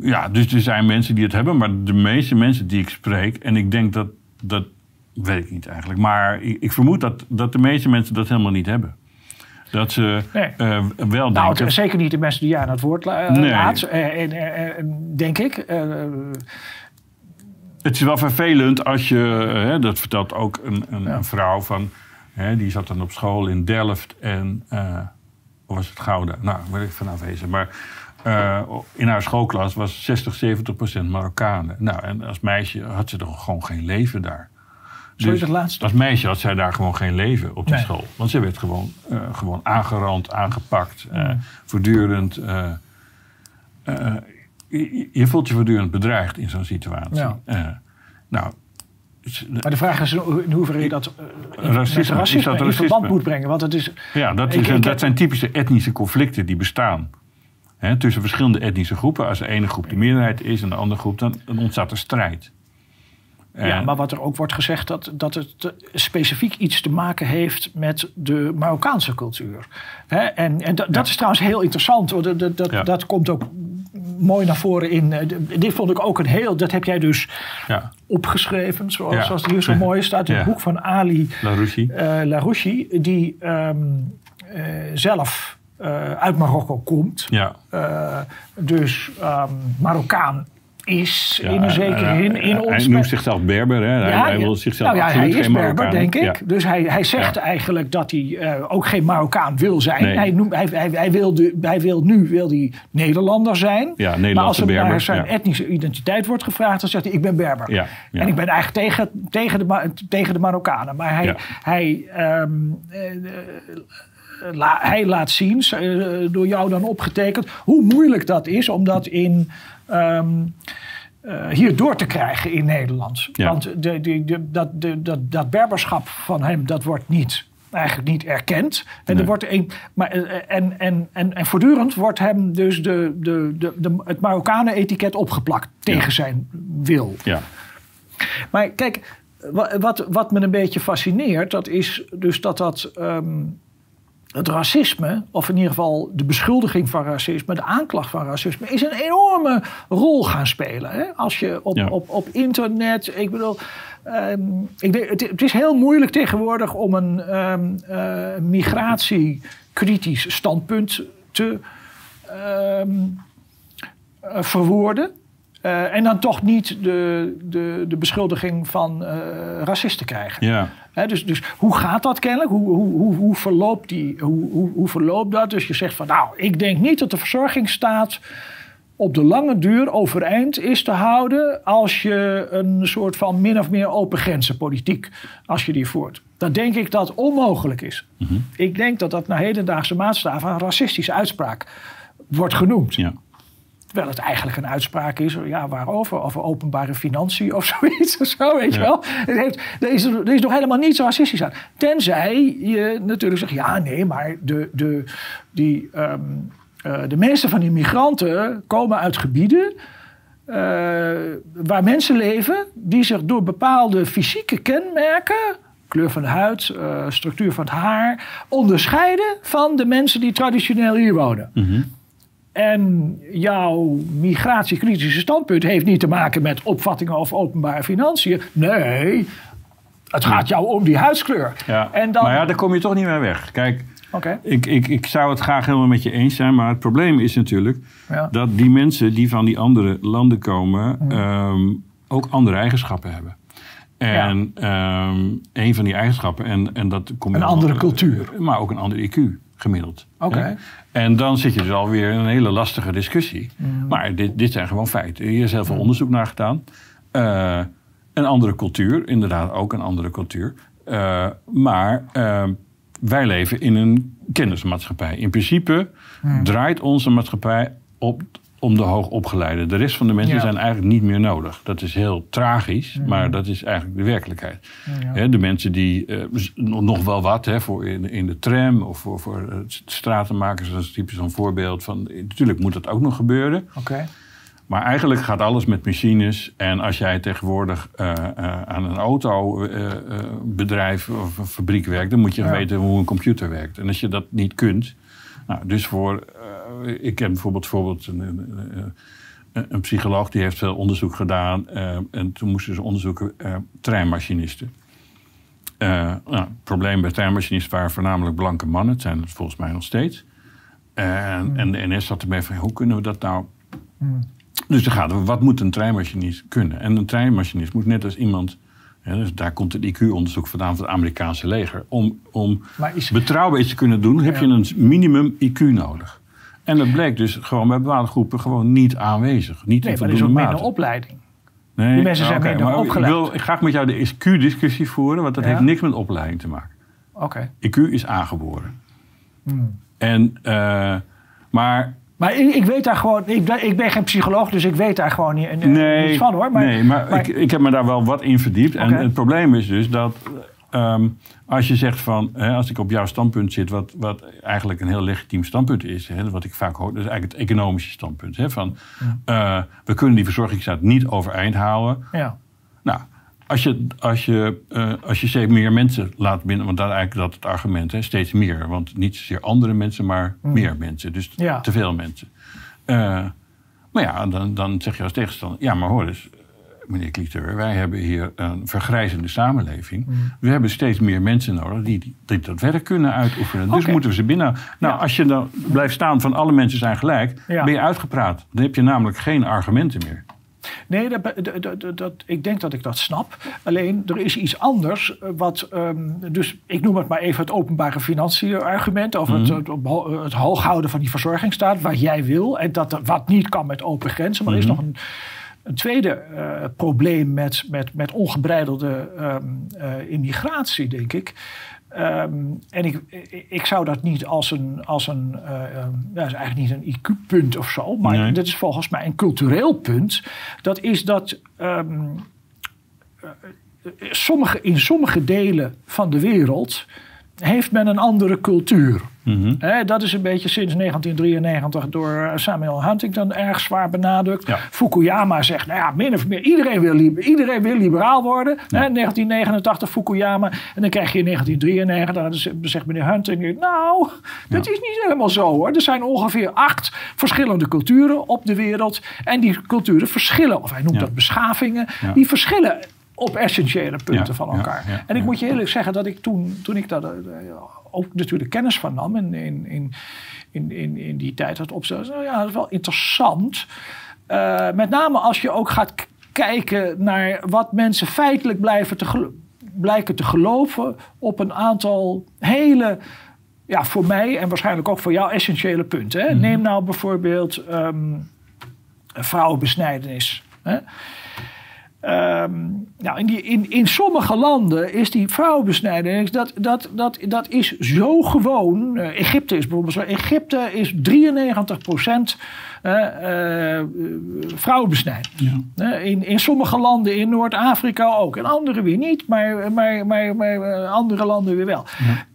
ja, dus er zijn mensen die het hebben, maar de meeste mensen die ik spreek, en ik denk dat, dat weet ik niet eigenlijk, maar ik, ik vermoed dat, dat de meeste mensen dat helemaal niet hebben. Dat ze nee. uh, wel nou, denken... Zeker niet de mensen die je aan het woord la nee. laat, uh, denk ik. het is wel vervelend als je, dat vertelt ook een, een, ja. een vrouw van Hè, die zat dan op school in Delft en. Of was het Gouda? Nou, weet ik vanaf wezen. Maar uh, in haar schoolklas was 60, 70 procent Marokkanen. Nou, en als meisje had ze toch gewoon geen leven daar. Dus het laatste? Als meisje had zij daar gewoon geen leven op die school. Want ze werd gewoon, uh, gewoon aangerand, aangepakt, uh, voortdurend. Je, je, voelt je voortdurend bedreigd in zo'n situatie. Ja. nou, maar de vraag is in hoeverre je dat uh, racisme, racisme, dat in verband moet brengen. Want het is, ja, dat, is, dat zijn typische etnische conflicten die bestaan. He, tussen verschillende etnische groepen. Als de ene groep de meerderheid is en de andere groep, dan, dan ontstaat er strijd. Ja, maar wat er ook wordt gezegd, dat, dat het specifiek iets te maken heeft met de Marokkaanse cultuur. en en dat is trouwens heel interessant. Dat, dat, dat, dat komt ook mooi naar voren in. Uh, dit vond ik ook een heel. Dat heb jij dus ja. opgeschreven, zoals, ja. zoals het hier zo mooi staat in het boek van Ali Larouchi. Uh, die um, uh, zelf uit Marokko komt. Ja. dus um, Marokkaan is in een zekere zin in ons... Hij noemt zichzelf Berber, hè? Hij, hij wil zichzelf nou ja, hij is Berber, denk ik. Dus hij, hij zegt eigenlijk dat hij uh, ook geen Marokkaan wil zijn. Nee. Hij, noemt, hij, hij, hij, wil de, hij wil nu wil hij Nederlander zijn. Ja, maar als er naar zijn etnische identiteit wordt gevraagd... dan zegt hij, ik ben Berber. Ja, en ik ben eigenlijk tegen, tegen, de, tegen de Marokkanen. Maar hij... hij um, La, hij laat zien, door jou dan opgetekend, hoe moeilijk dat is om dat in um, uh, hier door te krijgen in Nederland. Want de, de, de, dat, de, dat, dat berberschap van hem, dat wordt niet eigenlijk niet erkend. En, er wordt een, maar, eh, en, en, en, en voortdurend wordt hem dus de, de, de, de, het Marokkanen-etiket opgeplakt tegen zijn wil. Ja. Maar kijk, wat, wat me een beetje fascineert, dat is dus dat dat. Um, het racisme, of in ieder geval de beschuldiging van racisme, de aanklacht van racisme, is een enorme rol gaan spelen. Hè? Als je op, op, op internet, ik bedoel, um, ik het, het, is heel moeilijk tegenwoordig om een um, uh, migratiekritisch standpunt te um, verwoorden. Uh, en dan toch niet de, de, de beschuldiging van uh, racisten krijgen. Ja. Dus, dus hoe gaat dat kennelijk? Hoe, hoe, hoe, hoe, verloopt die, hoe, hoe, hoe verloopt dat? Dus je zegt van nou, ik denk niet dat de verzorgingsstaat op de lange duur overeind is te houden als je een soort van min of meer open grenzenpolitiek, als je die voert. Dan denk ik dat onmogelijk is. Mm -hmm. Ik denk dat dat naar hedendaagse maatstaven een racistische uitspraak wordt genoemd. Ja. Terwijl het eigenlijk een uitspraak is, ja, waarover? Over openbare financiën of zoiets of zo, weet je wel. Het heeft, er, is, er is nog helemaal niets racistisch aan. Tenzij je natuurlijk zegt, ja, nee, maar de, de, die, um, uh, de meeste van die migranten komen uit gebieden... Uh, waar mensen leven die zich door bepaalde fysieke kenmerken kleur van de huid, uh, structuur van het haar, onderscheiden van de mensen die traditioneel hier wonen. Mm -hmm. En jouw migratiekritische standpunt heeft niet te maken met opvattingen over openbare financiën. Nee, het gaat jou om die huidskleur. Ja. En dan... Maar ja, daar kom je toch niet meer weg. Kijk, okay. ik, ik, ik zou het graag helemaal met je eens zijn. Maar het probleem is natuurlijk ja. dat die mensen die van die andere landen komen... Hmm. Ehm, ook andere eigenschappen hebben. En ja. um, een van die eigenschappen, en, en dat komt Een andere cultuur. Maar ook een andere IQ gemiddeld. Oké. En dan zit je dus alweer in een hele lastige discussie. Mm. Maar dit, dit zijn gewoon feiten. Hier is heel veel mm. onderzoek naar gedaan. Uh, een andere cultuur, inderdaad ook een andere cultuur. Uh, maar uh, wij leven in een kennismaatschappij. In principe mm. draait onze maatschappij op om de hoogopgeleide. De rest van de mensen zijn eigenlijk niet meer nodig. Dat is heel tragisch, maar dat is eigenlijk de werkelijkheid. Ja. de mensen die uh, nog wel wat hè, voor in, in, de tram of voor, voor uh, stratenmakers, dat is typisch zo'n voorbeeld van. Natuurlijk moet dat ook nog gebeuren. Oké. Maar eigenlijk gaat alles met machines. En als jij tegenwoordig uh, uh, aan een autobedrijf uh, of een fabriek werkt, dan moet je weten hoe een computer werkt. En als je dat niet kunt. Nou, dus voor. Ik ken bijvoorbeeld, bijvoorbeeld een, een, een, psycholoog die heeft veel onderzoek gedaan. en toen moesten ze onderzoeken treinmachinisten. nou, het probleem bij treinmachinisten waren voornamelijk blanke mannen. Het zijn het volgens mij nog steeds. En, hmm. en de NS zat ermee van hoe kunnen we dat nou. Hmm dus dan gaat het, wat moet een treinmachinist kunnen? En een treinmachinist moet net als iemand... dus daar komt het IQ-onderzoek vandaan van het Amerikaanse leger. Om, om betrouwbaar iets te kunnen doen, heb je een minimum IQ nodig. En dat bleek dus gewoon bij bepaalde groepen gewoon niet aanwezig. Niet nee, maar er is ook minder opleiding. Nee, Die mensen zijn okay, minder opgeleid. Ik wil graag met jou de IQ-discussie voeren, want dat heeft niks met opleiding te maken. Oké. IQ is aangeboren. Hmm. En, uh, maar maar ik, ik, weet daar gewoon, ik, ik, ben geen psycholoog, dus ik weet daar gewoon niet, nee, niets van hoor. Maar, nee, maar, ik, ik, heb me daar wel wat in verdiept. En het probleem is dus dat um, als je zegt van, hè, als ik op jouw standpunt zit, wat, wat eigenlijk een heel legitiem standpunt is, hè, wat ik vaak hoor, dat is eigenlijk het economische standpunt. Hè, van, uh, we kunnen die verzorgingsstaat niet overeind houden. Ja. Nou, als je, als je, uh, als je steeds meer mensen laat binnen, want dat is eigenlijk dat het argument, hè, steeds meer. Want niet zozeer andere mensen, maar mm. meer mensen. Dus te veel mensen. Uh, maar ja, dan, dan zeg je als tegenstander, ja, maar hoor eens, eh, meneer Kliteur, wij hebben hier een vergrijzende samenleving. Mm. We hebben steeds meer mensen nodig die, die, dat werk kunnen uitoefenen. Dus moeten we ze binnen. Nou, als je dan blijft staan van alle mensen zijn gelijk, ben je uitgepraat. Dan heb je namelijk geen argumenten meer. Nee, dat, dat, dat, ik denk dat ik dat snap. Alleen er is iets anders. Eh, wat, um, dus ik noem het maar even het openbare financiën argument. Over het, mhm. het, het hooghouden van die verzorgingsstaat. Wat jij wil. En dat wat niet kan met open grenzen. Maar er is mhm. nog een. Een tweede uh, probleem met, met, met ongebreidelde um, uh, immigratie, denk ik. Um, en ik, ik zou dat niet als een, als een uh, dat is eigenlijk niet een IQ-punt of zo, maar nee. dat is volgens mij een cultureel punt. Dat is dat um, sommige, in sommige delen van de wereld heeft men een andere cultuur. Mm dat is een beetje sinds 1993 door eh, Samuel Huntington erg zwaar benadrukt. Fukuyama zegt, nou ja, min of meer iedereen wil, iedereen wil liberaal worden. 1989 Fukuyama. En dan krijg je in 1993, dan zegt meneer Huntington, nou, dat is niet helemaal zo hoor. Er zijn ongeveer acht verschillende culturen op de wereld. En die culturen verschillen, of hij noemt dat beschavingen, die verschillen op essentiële punten van elkaar. en ik moet je eerlijk zeggen dat ik toen, toen ik daar eh, ook natuurlijk kennis van nam in, in, in, in, in die tijd had opstellen. Nou ja, dat is wel interessant. Uh, met name als je ook gaat kijken naar wat mensen feitelijk blijven te blijken te geloven op een aantal hele, ja, voor mij en waarschijnlijk ook voor jou essentiële punten. Hè? Mhm. Neem nou bijvoorbeeld um, vrouwenbesnijdenis. Hè? Um, nou, in, die, in, in sommige landen is die vrouwenbesnijdenis, dat, dat, dat, dat is zo gewoon. Uh, Egypte is bijvoorbeeld zo. Egypte is 93 procent uh, uh, vrouwenbesnijdenis. Ja. in, in sommige landen in Noord-Afrika ook. En andere weer niet, maar, maar, maar, maar andere landen weer wel.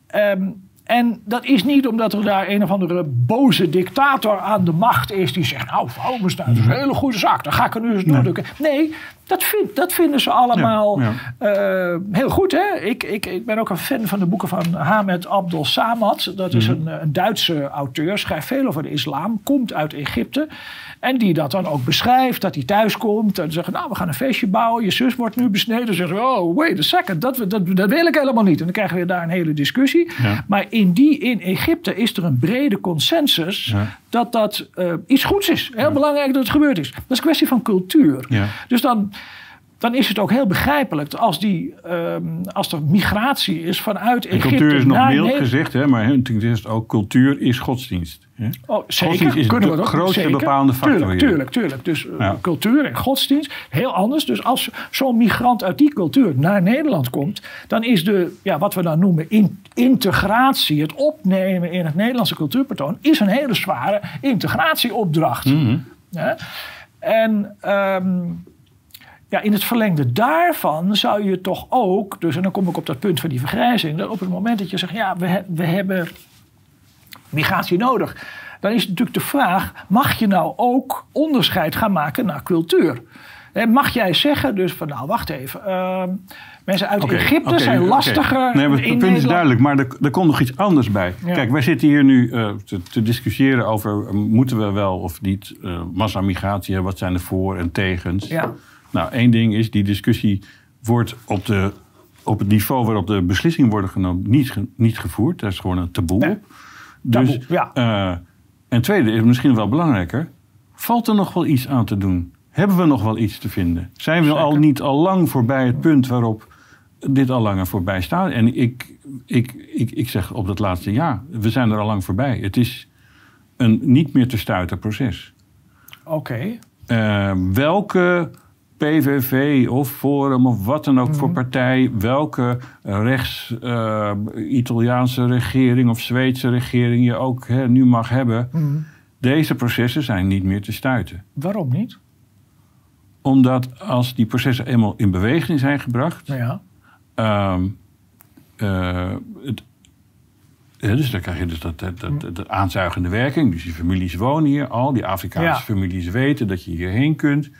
Ja. Um, en dat is niet omdat er daar een of andere boze dictator aan de macht is die zegt: Nou, vrouwenbestaan is een hele goede zaak, dan ga ik er nu eens doordrukken. Nee, dat, vind, dat vinden ze allemaal uh, heel goed. Hè? Ik, ik, ik ben ook een fan van de boeken van Hamed Abdel Samad. Dat is mhm. een, een Duitse auteur, schrijft veel over de islam, komt uit Egypte. En die dat dan ook beschrijft, dat hij thuis komt. En zegt, nou, we gaan een feestje bouwen. Je zus wordt nu besneden. Dan zeggen oh, wait a second, dat, dat, dat wil ik helemaal niet. En dan krijgen we daar een hele discussie. Maar in, die, in Egypte is er een brede consensus dat dat uh, iets goeds is. Heel belangrijk dat het gebeurd is. Dat is een kwestie van cultuur. Dus dan dan is het ook heel begrijpelijk als, die, um, als er migratie is vanuit Egypte. cultuur is nog mild gezegd, hè, maar Huntington zegt ook cultuur is godsdienst. Hè? Oh, zeker. Godsdienst is Kunnen de we grootste zeker. bepalende factor. Tuurlijk, tuurlijk, tuurlijk. Dus uh, cultuur en godsdienst, heel anders. Dus als zo'n migrant uit die cultuur naar Nederland komt, dan is de, ja, wat we dan noemen, in, integratie, het opnemen in het Nederlandse cultuurpatroon, is een hele zware integratieopdracht. Mm? En ehm, ja, in het verlengde daarvan zou je toch ook, dus en dan kom ik op dat punt van die vergrijzing, dat op het moment dat je zegt, ja, we, we hebben migratie nodig, dan is natuurlijk de vraag, mag je nou ook onderscheid gaan maken naar cultuur? Mag jij zeggen, dus van nou wacht even, uh, mensen uit Egypte zijn lastiger. Nee, het punt is duidelijk, maar er, er komt nog iets anders bij. Kijk, wij zitten hier nu uh, te, te, discussiëren over, uh, moeten we wel of niet uh, massamigratie hebben, wat zijn de voor- en tegens. Ja. Nou, één ding is, die discussie wordt op, de, op het niveau waarop de beslissingen worden genomen niet, niet gevoerd. Dat is gewoon een taboe. Nee. Dus, taboe, ja. en tweede is misschien wel belangrijker, valt er nog wel iets aan te doen? Hebben we nog wel iets te vinden? Zijn we al niet al lang voorbij het punt waarop dit al langer voorbij staat? En ik, ik, ik, ik zeg op dat laatste ja, we zijn er al lang voorbij. Het is een niet meer te stuiten proces. Oké. Uh, welke PVV of Forum of wat dan ook mm. voor mhm. partij, welke rechts-Italiaanse uh, regering of Zweedse regering je ook hè, nu mag hebben, mm. deze processen zijn niet meer te stuiten. Waarom niet? Omdat als die processen eenmaal in beweging zijn gebracht. Ja. Um, uh, het, dus dan krijg je dus dat, dat, dat, dat, aanzuigende werking. Dus die families wonen hier al. Die Afrikaanse families weten dat je hierheen kunt.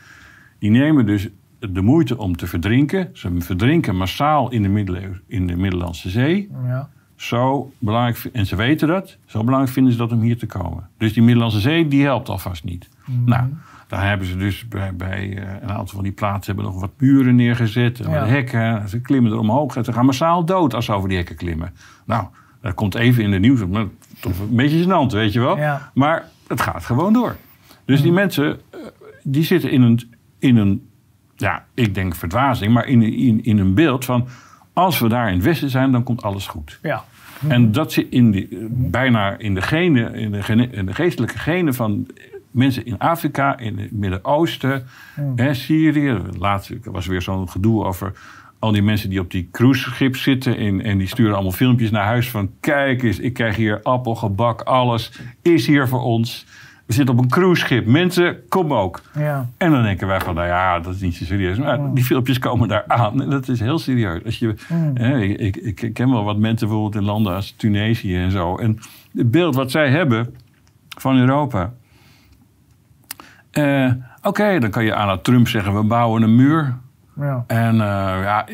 Die nemen dus de moeite om te verdrinken. Ze verdrinken massaal in de, in de Middellandse Zee. Ja. Zo belangrijk, en ze weten dat. Zo belangrijk vinden ze dat om hier te komen. Dus die Middellandse Zee, die helpt alvast niet. Mm Nou, daar hebben ze dus bij, bij eh, een aantal van die plaatsen hebben nog wat muren neergezet. En wat hekken. Ze klimmen er omhoog. Ze gaan massaal dood als ze over die hekken klimmen. Nou, dat komt even in de nieuws. Maar toch een beetje gênant, weet je wel. Maar het gaat gewoon door. Dus die mensen, eh, die zitten in een, in een ja, ik denk verdwazing, maar in, in, in een beeld van... als we daar in het westen zijn, dan komt alles goed. Ja. En dat zit in die, bijna in de, genen, in, de, in de geestelijke genen van mensen in Afrika, in het Midden-Oosten, hmm. Syrië. Laatst was weer zo'n gedoe over al die mensen die op die cruiseschip zitten en, en die sturen allemaal filmpjes naar huis van kijk eens, ik krijg hier appel, gebak, alles is hier voor ons. We zitten op een cruiseschip. Mensen, kom ook. Ja. En dan denken wij van, nou ja, dat is niet zo serieus. Maar die filmpjes komen daar aan. En dat is heel serieus. Als je, mm. hè, ik, ik, ik, ken wel wat mensen bijvoorbeeld in landen als Tunesië en zo. En het beeld wat zij hebben van Europa uh, Oké, dan kan je aan Trump zeggen: we bouwen een muur. Ja. En uh, ja,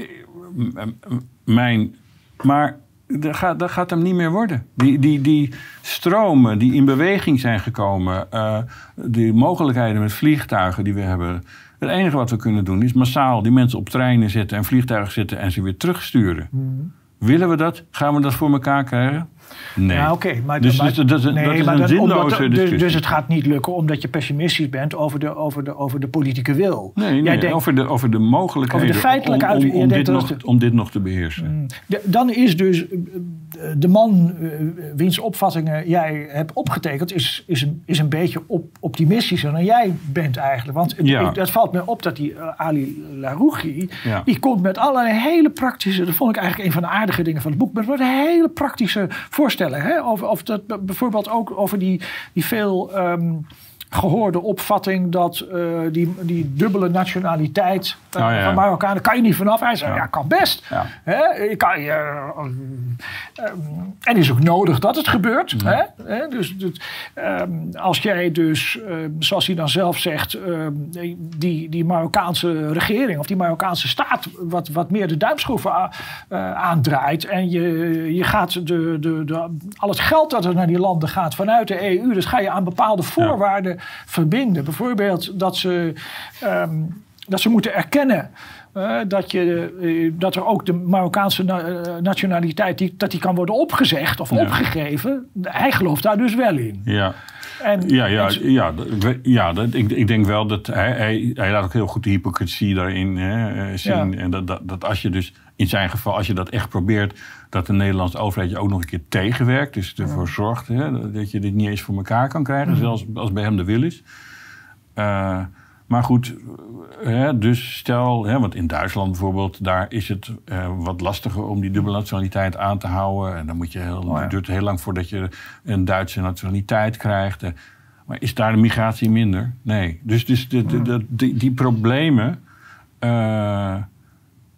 mijn. Maar dat gaat, dat gaat hem niet meer worden. Die, die, die stromen die in beweging zijn gekomen, uh, die mogelijkheden met vliegtuigen die we hebben. Het enige wat we kunnen doen is massaal die mensen op treinen zetten en vliegtuigen zetten en ze weer terugsturen. Mm. Willen we dat? Gaan we dat voor elkaar krijgen? Nee. Ja, oké. maar, dus, dus, dat is, nee, dat is een zinloze dus, dus, het gaat niet lukken omdat je pessimistisch bent over de, over de, over de politieke wil. Nee, nee denkt, over, de, over de mogelijkheden over de feitelijke om, om, om, dit nog, om dit nog te beheersen. Mm. dan is dus de man uh, wiens opvattingen jij hebt opgetekend... is, is, een, is een beetje op, optimistischer dan jij bent eigenlijk. Want ja. dat valt me op dat die uh, Ali Larouchi... Ja. die komt met allerlei hele praktische... dat vond ik eigenlijk een van de aardige dingen van het boek... met hele praktische voorstellen. Hè? Over, of dat, bijvoorbeeld ook over die, die veel... Um, gehoorde opvatting dat uh, die, die dubbele nationaliteit uh, oh, ja. van Marokkanen kan je niet vanaf. Hij zei, ja, kan best. Ja. Hè? Kan, je, uh, en is ook nodig dat het gebeurt. Hè? Hè? Dus, um, als jij dus, zoals hij dan zelf zegt, die, die Marokkaanse regering of die Marokkaanse staat wat, wat meer de duimschroeven aandraait en je, je gaat de, de, de, al het geld dat er naar die landen gaat vanuit de EU, dus ga je aan bepaalde voorwaarden verbinden. Bijvoorbeeld dat ze, ehm, dat ze moeten erkennen uh, dat, je, uh, dat er ook de Marokkaanse na uh, nationaliteit die, dat die kan worden opgezegd of ja. opgegeven. Hij gelooft daar dus wel in. Ja. En, ja, ja, ja, ja dat, ik, ik denk wel dat hij, hij, hij laat ook heel goed de hypocrisie daarin hè, zien. Ja. En dat, dat, dat als je dus in zijn geval, als je dat echt probeert, dat de Nederlandse overheid je ook nog een keer tegenwerkt. Dus ervoor zorgt hè, dat je dit niet eens voor elkaar kan krijgen, mhm. zelfs als bij hem de wil is. Uh, maar goed, hè, dus stel, hè, want in Duitsland bijvoorbeeld, daar is het uh, wat lastiger om die dubbele nationaliteit aan te houden. En dan moet je heel, oh ja. het duurt heel lang voordat je een Duitse nationaliteit krijgt. Maar is daar de migratie minder? Nee. Dus, dus de, de, de, die, die problemen. Uh,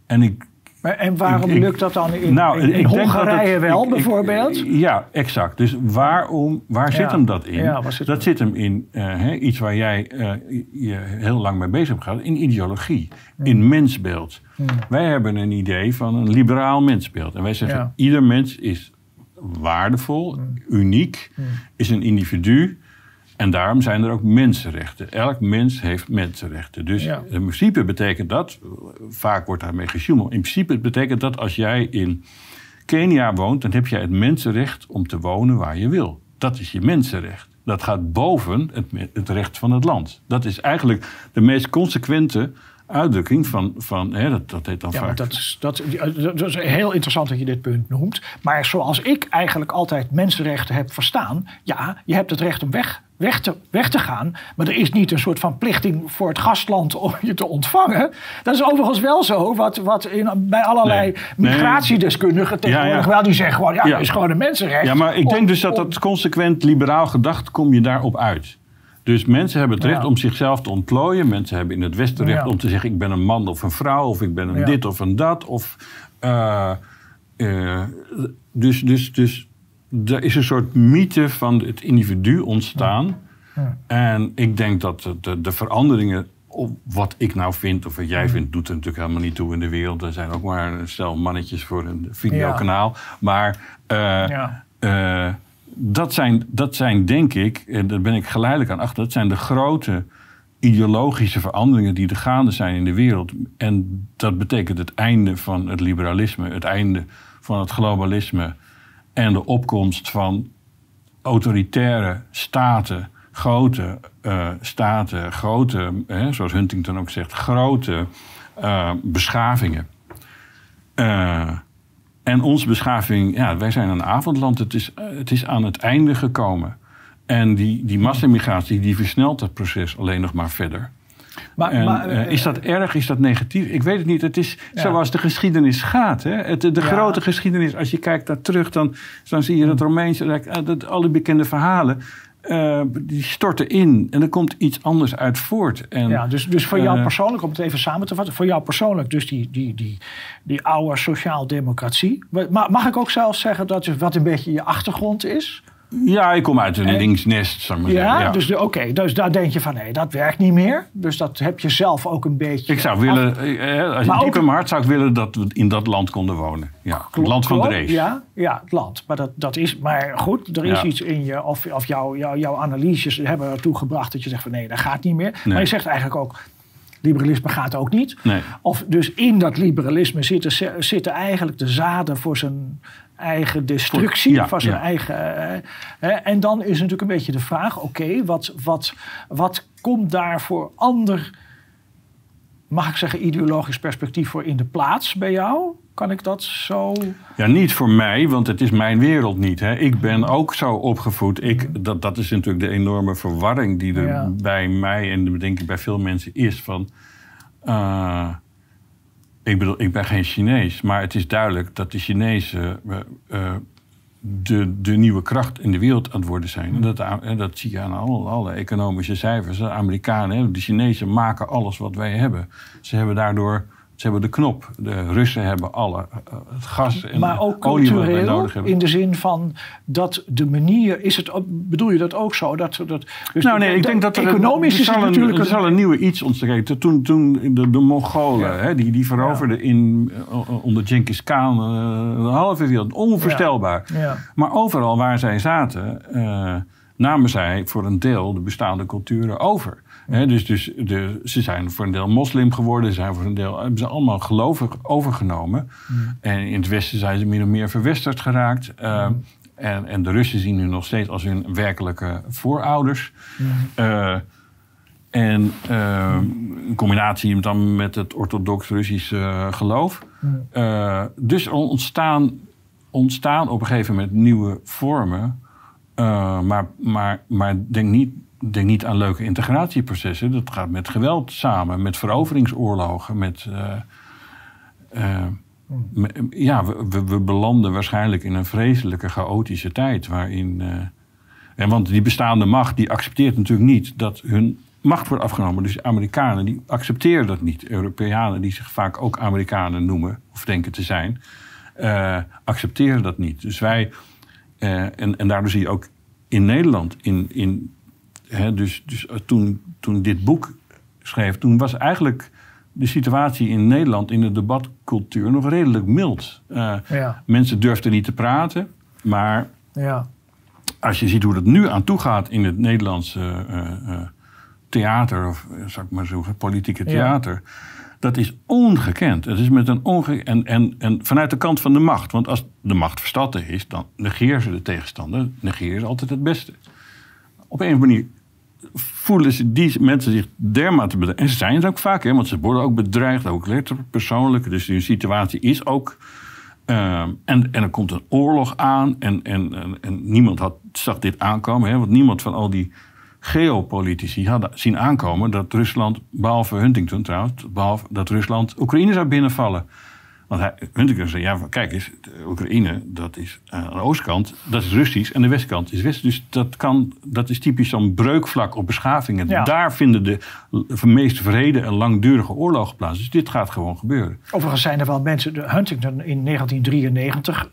en ik maar en waarom lukt dat dan in, nou, in, in Hongarije wel, bijvoorbeeld? ja, exact. Dus waarom, waar zit hem dat in? Ja, zit dat zit hem in uh, iets waar jij uh, je heel lang mee bezig hebt gehad. In ideologie, hmm. in mensbeeld. Hmm. Wij hebben een idee van een liberaal mensbeeld. En wij zeggen, ja. ieder mens is waardevol, hmm. uniek, is een individu... En daarom zijn er ook mensenrechten. Elk mens heeft mensenrechten. Dus in principe betekent dat, vaak wordt daarmee gesjoemeld, in principe betekent dat als jij in Kenia woont, dan heb jij het mensenrecht om te wonen waar je wil. Dat is je mensenrecht. Dat gaat boven het, het recht van het land. Dat is eigenlijk de meest consequente uitdrukking van, van hè, dat, dat heet dan ja, vaak... Dat is, dat, dat is heel interessant dat je dit punt noemt. Maar zoals ik eigenlijk altijd mensenrechten heb verstaan... ja, je hebt het recht om weg, weg, te, weg te gaan... maar er is niet een soort van plichting voor het gastland om je te ontvangen. Dat is overigens wel zo, wat, wat in, bij allerlei migratiedeskundigen tegenwoordig wel... die zeggen gewoon, ja, dat is gewoon een mensenrecht. Ja, maar ik denk dus dat dat consequent liberaal gedacht... kom je daarop uit. Dus mensen hebben het recht om zichzelf te ontplooien. Mensen hebben in het Westen recht om te zeggen: ik ben een man of een vrouw, of ik ben een dit of een dat. Of, uh, uh, dus, dus, dus er is een soort mythe van het individu ontstaan. En ik denk dat de, de, veranderingen, wat ik nou vind of wat jij vindt, doet er natuurlijk helemaal niet toe in de wereld. Er zijn ook maar een stel mannetjes voor een videokanaal. Maar. Uh, dat zijn, dat zijn denk ik, en daar ben ik geleidelijk aan achter, dat zijn de grote ideologische veranderingen die er gaande zijn in de wereld. En dat betekent het einde van het liberalisme, het einde van het globalisme en de opkomst van autoritaire staten, grote uh, staten, grote, zoals Huntington ook zegt, grote uh, beschavingen. Uh, en onze beschaving, ja, wij zijn een avondland. Het is, eh, het is aan het einde gekomen. En die, die massamigratie die versnelt het proces alleen nog maar verder. Maar, maar uh, is dat erg? Is dat negatief? Ik weet het niet. Het is zoals de geschiedenis gaat. Hè? Het, de grote geschiedenis, als je kijkt daar terug, dan, dan zie je dat Romeinse, dat, al die bekende verhalen. Uh, die storten in en er komt iets anders uit voort. En, ja, dus, dus voor jou uh, persoonlijk, om het even samen te vatten, voor jou persoonlijk, dus die, die, die, die oude sociaal-democratie. Mag ik ook zelfs zeggen dat wat een beetje je achtergrond is? Ja, ik kom uit een linksnest, zou ik maar ja, zeggen. Ja, dus oké, dus daar denk je van nee, dat werkt niet meer. Dus dat heb je zelf ook een beetje. Ik zou willen, eh, als je diep in mijn hart zou ik willen dat we in dat land konden wonen. Ja, het land van de race. Ja, ja, het land. Maar dat, dat is, maar goed, er is iets in je, of, of jouw, jouw, jouw analyses hebben ertoe gebracht dat je zegt van nee, dat gaat niet meer. Maar je zegt eigenlijk ook, liberalisme gaat ook niet. Nee. Of dus in dat liberalisme zitten, zitten eigenlijk de zaden voor zijn eigen destructie, van zijn eigen. Eh, hè, en dan is natuurlijk een beetje de vraag: oké, wat, wat, wat komt daar voor ander, mag ik zeggen, ideologisch perspectief voor in de plaats bij jou? Kan ik dat zo. Ja, niet voor mij, want het is mijn wereld niet. Hè. Ik ben ook zo opgevoed. Ik, dat, dat is natuurlijk de enorme verwarring die er bij mij en denk ik bij veel mensen is. Van, uh, ik bedoel, ik ben geen Chinees, maar het is duidelijk dat de Chinezen uh, de, de nieuwe kracht in de wereld aan het worden zijn. Dat, dat zie je aan alle, alle economische cijfers. De Amerikanen, de Chinezen maken alles wat wij hebben. Ze hebben daardoor ze hebben de knop. De Russen hebben alle uh, het gas en maar ook olie wij nodig hebben. In de zin van dat de manier is het. Bedoel je dat ook zo? Dat, dat, dus nou nee, ik denk dat er economisch is het natuurlijk. Er zal een nieuwe iets ontstaan. Toen, toen de, de Mongolen, hè, die, die veroverden in, uh, onder Genghis Khan uh, de halve wereld. Onvoorstelbaar. Ja. Ja. Maar overal waar zij zaten, namen zij voor een deel de bestaande culturen over dus dus de, ze zijn voor een deel moslim geworden, ze zijn voor een deel hebben ze allemaal gelovig overgenomen. En in het Westen zijn ze min of meer verwesterd geraakt. Uh, en, en de Russen zien nu nog steeds als hun werkelijke voorouders. Uh, en uh, in combinatie dan met het orthodox Russische geloof. dus er ontstaan, ontstaan op een gegeven moment nieuwe vormen. maar, maar, maar denk niet denk niet aan leuke integratieprocessen. Dat gaat met geweld samen, met veroveringsoorlogen, met. Uh, uh, ja, we, we, belanden waarschijnlijk in een vreselijke, chaotische tijd. waarin uh, En want die bestaande macht die accepteert natuurlijk niet dat hun macht wordt afgenomen. Dus Amerikanen die accepteren dat niet. Europeanen die zich vaak ook Amerikanen noemen of denken te zijn, accepteren dat niet. Dus wij, en, en daardoor zie je ook in Nederland, in, in, hè, dus, dus toen, toen dit boek schreef, toen was eigenlijk de situatie in Nederland in de debatcultuur nog redelijk mild. Uh, ja. Mensen durfden niet te praten, maar ja. als je ziet hoe het nu aan toe gaat in het Nederlandse theater, of zou ik maar zeggen, politieke theater. Dat is ongekend. Het is met een onge en, en, en vanuit de kant van de macht. Want als de macht verstatten is, dan negeren ze de tegenstander. Negeren ze altijd het beste. Op een of andere manier voelen ze die mensen zich dermate bedreigd. En ze zijn het ook vaak, hè, want ze worden ook bedreigd, ook letterlijk persoonlijk. Dus die situatie is ook. Uh, en, en er komt een oorlog aan en, en, en, en niemand had, zag dit aankomen. Hè, want niemand van al die geopolitici hadden zien aankomen dat Rusland, behalve Huntington trouwens, behalve dat Rusland Oekraïne zou binnenvallen. Want hij, Huntington zei, ja, kijk eens, Oekraïne, dat is uh, aan de oostkant, dat is Russisch en de westkant is West. Dus dat, kan, dat is typisch zo'n breukvlak op beschavingen. Daar vinden de, de meest vrede en langdurige oorlogen plaats. Dus dit gaat gewoon gebeuren. Overigens zijn er wel mensen, Huntington in 1993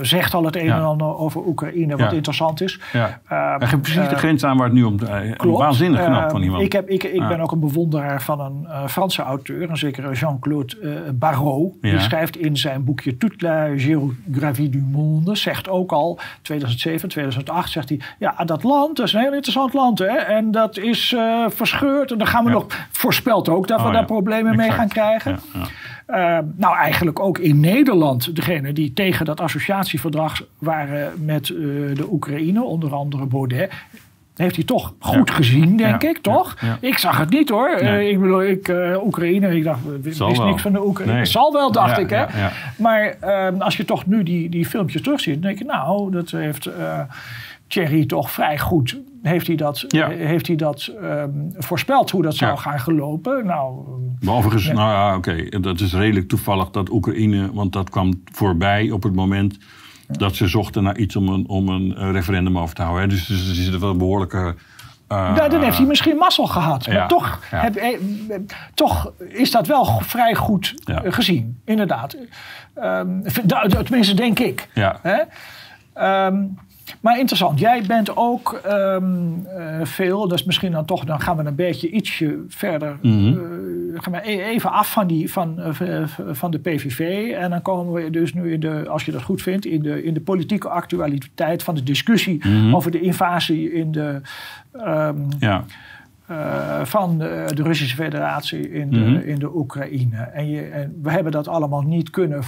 zegt al het een en ander over Oekraïne, wat interessant is. Ja. Uh, geeft precies de grens aan waar het nu om uh, klopt. Waanzinnig knap uh, van iemand. Ik, heb, ik, ik ben ook een bewonderaar van een Franse auteur, een zekere Jean-Claude Barrault. Die schrijft in zijn boekje Toute la géographie du monde, zegt ook al, 2007, 2008, zegt hij, ja, dat land, dat is een heel interessant land. Hè? En dat is verscheurd. En dan gaan we nog, voorspelt ook dat we oh daar problemen mee gaan krijgen. Uh, nou, eigenlijk ook in Nederland, degene die tegen dat associatieverdrag waren met uh, de Oekraïne, onder andere Baudet. Heeft hij toch goed gezien, denk ik, toch? Ik zag het niet hoor. Nee. Uh, ik bedoel, ik, Oekraïne, ik dacht, wist wel. niks van de Oekraïne. Nee. Zal wel, dacht ik. Hè? Maar ehm, als je toch nu die, die filmpjes terugziet, dan denk je, nou, dat heeft Thierry toch vrij goed heeft hij dat, heeft hij dat um, voorspeld hoe dat zou gaan gelopen. Nou, maar overigens, nou ja, oké, dat is redelijk toevallig dat Oekraïne, want dat kwam voorbij op het moment dat ze zochten naar iets om een, om een referendum over te houden. Hè. Dus, dus er zitten wel behoorlijke. Uh, ja, dan heeft hij misschien mazzel gehad. Maar toch, heb, eh, toch is dat wel vrij goed gezien, inderdaad. Um, tenminste, denk ik. Ja. Hè? Um, maar interessant, jij bent ook um, uh, veel, dat is misschien dan toch, dan gaan we een beetje ietsje verder, mm -hmm. uh, gaan we e-, even af van, die, van, uh, van de PVV. En dan komen we dus nu in de, als je dat goed vindt, in de, in de politieke actualiteit van de discussie mm -hmm. over de invasie in de. Um, ja. van de, de, Russische Federatie in de, mm -hmm. in de Oekraïne. En, je, en we hebben dat allemaal niet kunnen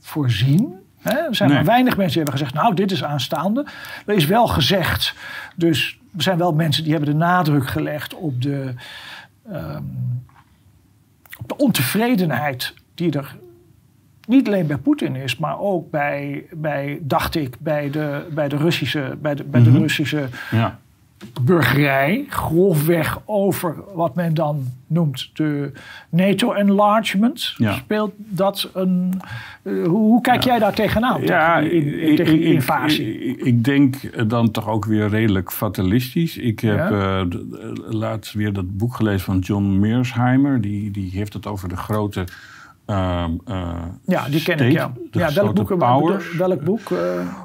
voorzien. Er zijn maar weinig mensen die hebben gezegd, nou, dit is aanstaande. Er is wel gezegd, dus er zijn wel mensen die hebben de nadruk gelegd op de, um, op de ontevredenheid die er niet alleen bij Poetin is, maar ook bij, bij dacht ik, bij de, bij de Russische, bij de, bij de mm -hmm. Russische ja burgerij, grofweg over wat men dan noemt de NATO-enlargement. Speelt dat een. Uh, hoe, kijk jij daar tegenaan? Ja, tegen, in, tegen die invasie? Ik, ik, ik, denk dan toch ook weer redelijk fatalistisch. Ik heb ja? uh, laatst weer dat boek gelezen van John Mearsheimer. Die, die heeft het over de grote uh, uh, ja, die ken ik, ja. ja welk, boek, welk boek? Uh...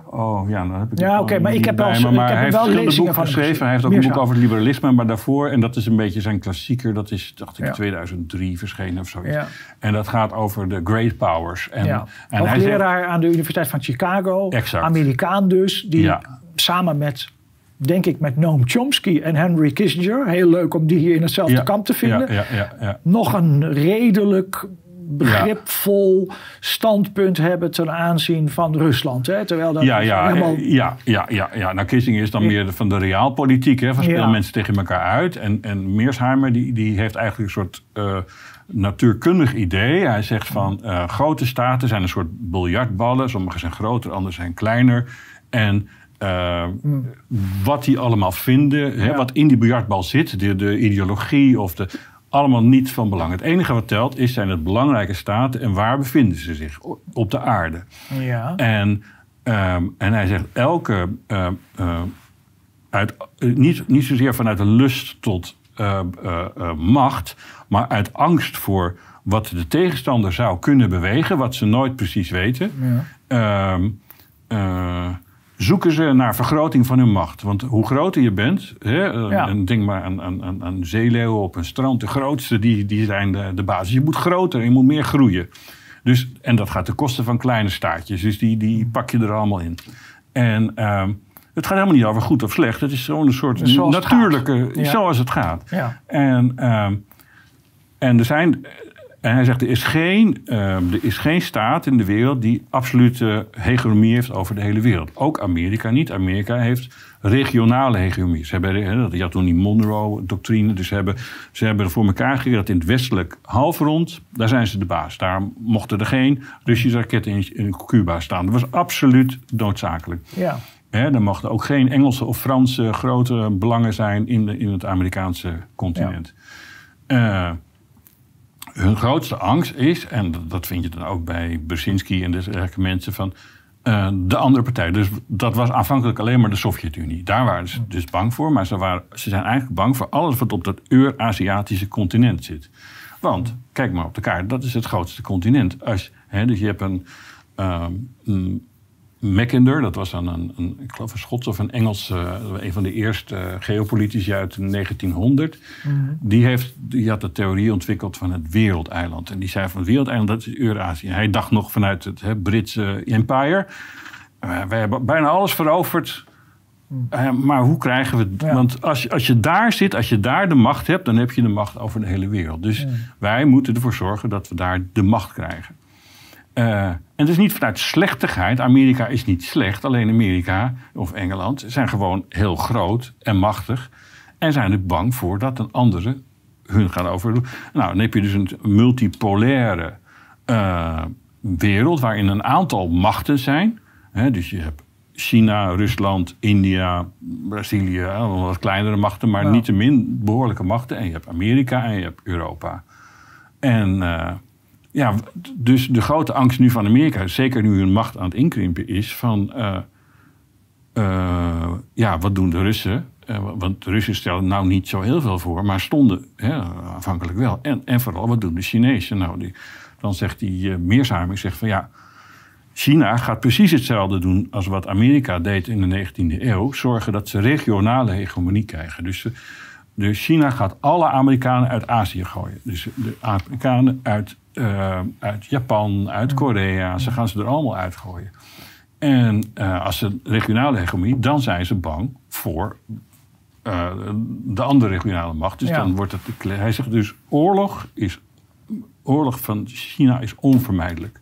Oh, ja, dan heb ik Ja, oké, okay, maar ik heb, maar, ik heb wel van geschreven. Hij heeft ook een boek over het liberalisme, maar daarvoor, en dat is een beetje zijn klassieker, dat is, dacht ik, ja. 2003 verschenen of zoiets. Ja. En dat gaat over de great powers. En, ja. en hij aan de Universiteit van Chicago, exact. Amerikaan dus, die samen met denk ik met Noam Chomsky en Henry Kissinger. Heel leuk om die hier in hetzelfde kamp te vinden. Ja, ja, Nog een redelijk begripvol standpunt hebben ten aanzien van Rusland. Hè? Terwijl dat ja, ja, helemaal... ja, ja, ja, ja. Nou, Kissinger is dan meer van de realpolitiek. Hè? Van spelen mensen tegen elkaar uit. En, en Meersheimer die, die heeft eigenlijk een soort... Uh, natuurkundig idee. Hij zegt van uh, grote staten zijn een soort biljartballen. Sommige zijn groter, andere zijn kleiner. En uh, mm. wat die allemaal vinden, ja. hè, wat in die biljartbal zit, de, de ideologie of de, allemaal niet van belang. Het enige wat telt is, zijn het belangrijke staten en waar bevinden ze zich op de aarde. Ja. En, um, en hij zegt, elke uh, uh, uit, niet, niet zozeer vanuit een lust tot macht, maar uit angst voor wat de tegenstander zou kunnen bewegen, wat ze nooit precies weten. Ja. Ehm, zoeken ze naar vergroting van hun macht. Want hoe groter je bent, hè, en denk maar aan, aan, aan zeeleeuwen op een strand, de grootste die, die zijn de, de basis. Je moet groter, je moet meer groeien. Dus, en dat gaat ten koste van kleine staartjes. Dus die, die pak je er allemaal in. En ehm, het gaat helemaal niet over goed of slecht. Het is een soort natuurlijke, zoals het gaat. Ja. En, ehm, en er zijn en hij zegt, er is, geen, ehm, er is geen staat in de wereld die absolute hegemonie heeft over de hele wereld. Ook Amerika niet. Amerika heeft regionale hegemonie. Ze hebben, je had toen die Monroe-doctrine, dus ze hebben, ze hebben voor elkaar gekregen dat in het westelijk halfrond, daar zijn ze de baas. Daar mochten er geen Russische raketten in, in Cuba staan. Dat was absoluut noodzakelijk. Ja. er mochten ook geen Engelse of Franse grote belangen zijn in, de, in het Amerikaanse continent. Ja. Uh, hun grootste angst is, en dat vind je dan ook bij Brzezinski en dergelijke mensen, van uh, de andere partij. Dus dat was aanvankelijk alleen maar de Sovjet-Unie. Daar waren ze dus bang voor, maar ze, waren, ze zijn eigenlijk bang voor alles wat op dat Euraziatische continent zit. Want, kijk maar op de kaart, dat is het grootste continent. Als, hè, dus je hebt een, um, Mackinder, dat was dan een, een, ik geloof een Schots of een Engels, uh, een van de eerste uh, geopolitici uit 1900. Mm die, heeft, die had de theorie ontwikkeld van het wereldeiland. En die zei van het wereldeiland, dat is Eurazië. Hij dacht nog vanuit het hè, Britse empire. Uh, wij hebben bijna alles veroverd. Mhm. maar hoe krijgen we het? Want als, als je daar zit, als je daar de macht hebt, dan heb je de macht over de hele wereld. Dus mhm. wij moeten ervoor zorgen dat we daar de macht krijgen. Uh, en het is niet vanuit slechtigheid. Amerika is niet slecht. Alleen Amerika of Engeland zijn gewoon heel groot en machtig. En zijn er bang voor dat een andere hun gaat overdoen. Nou, dan heb je dus een multipolaire uh, wereld waarin een aantal machten zijn. dus je hebt China, Rusland, India, Brazilië, wat kleinere machten, maar niet te min behoorlijke machten. En je hebt Amerika en je hebt Europa. En uh, ja, dus de grote angst nu van Amerika, zeker nu hun macht aan het inkrimpen is, van uh, uh, ja, wat doen de Russen? Uh, want de Russen stellen nou niet zo heel veel voor, maar stonden hè, afhankelijk wel. En, en vooral, wat doen de Chinezen? Nou, die, dan zegt die uh, zegt van ja, China gaat precies hetzelfde doen als wat Amerika deed in de 19e eeuw. Zorgen dat ze regionale hegemonie krijgen. Dus, dus China gaat alle Amerikanen uit Azië gooien. Dus de Amerikanen uit uh, uit Japan, uit Korea. Ze gaan ze er allemaal uitgooien. En uh, als ze regionale hegemonie, dan zijn ze bang voor uh, de andere regionale macht. Dus dan wordt het. Hij zegt dus: oorlog, is, oorlog van China is onvermijdelijk.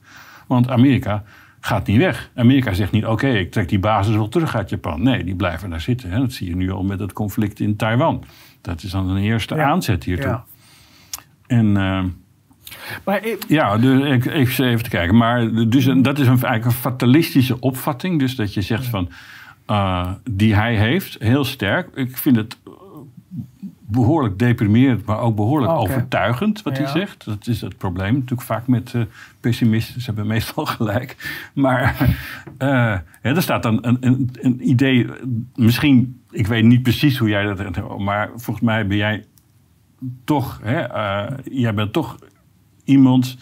Want Amerika gaat niet weg. Amerika zegt niet: oké, ik trek die basis wel terug uit Japan. Nee, die blijven daar zitten. Hè. Dat zie je nu al met het conflict in Taiwan. Dat is dan een eerste aanzet hiertoe. Ja. En maar Ja, dus ik, ik even te kijken. Maar dus, dat is een, eigenlijk een fatalistische opvatting. Dus dat je zegt van. Uh, die hij heeft, heel sterk. Ik vind het behoorlijk deprimerend, maar ook behoorlijk overtuigend wat hij zegt. Dat is het probleem natuurlijk vaak met uh, pessimisten. Ze hebben meestal gelijk. Maar uh, ja, er staat dan een, een, een, idee, misschien, ik weet niet precies hoe jij dat... Maar volgens mij ben jij toch, hè, jij bent toch iemand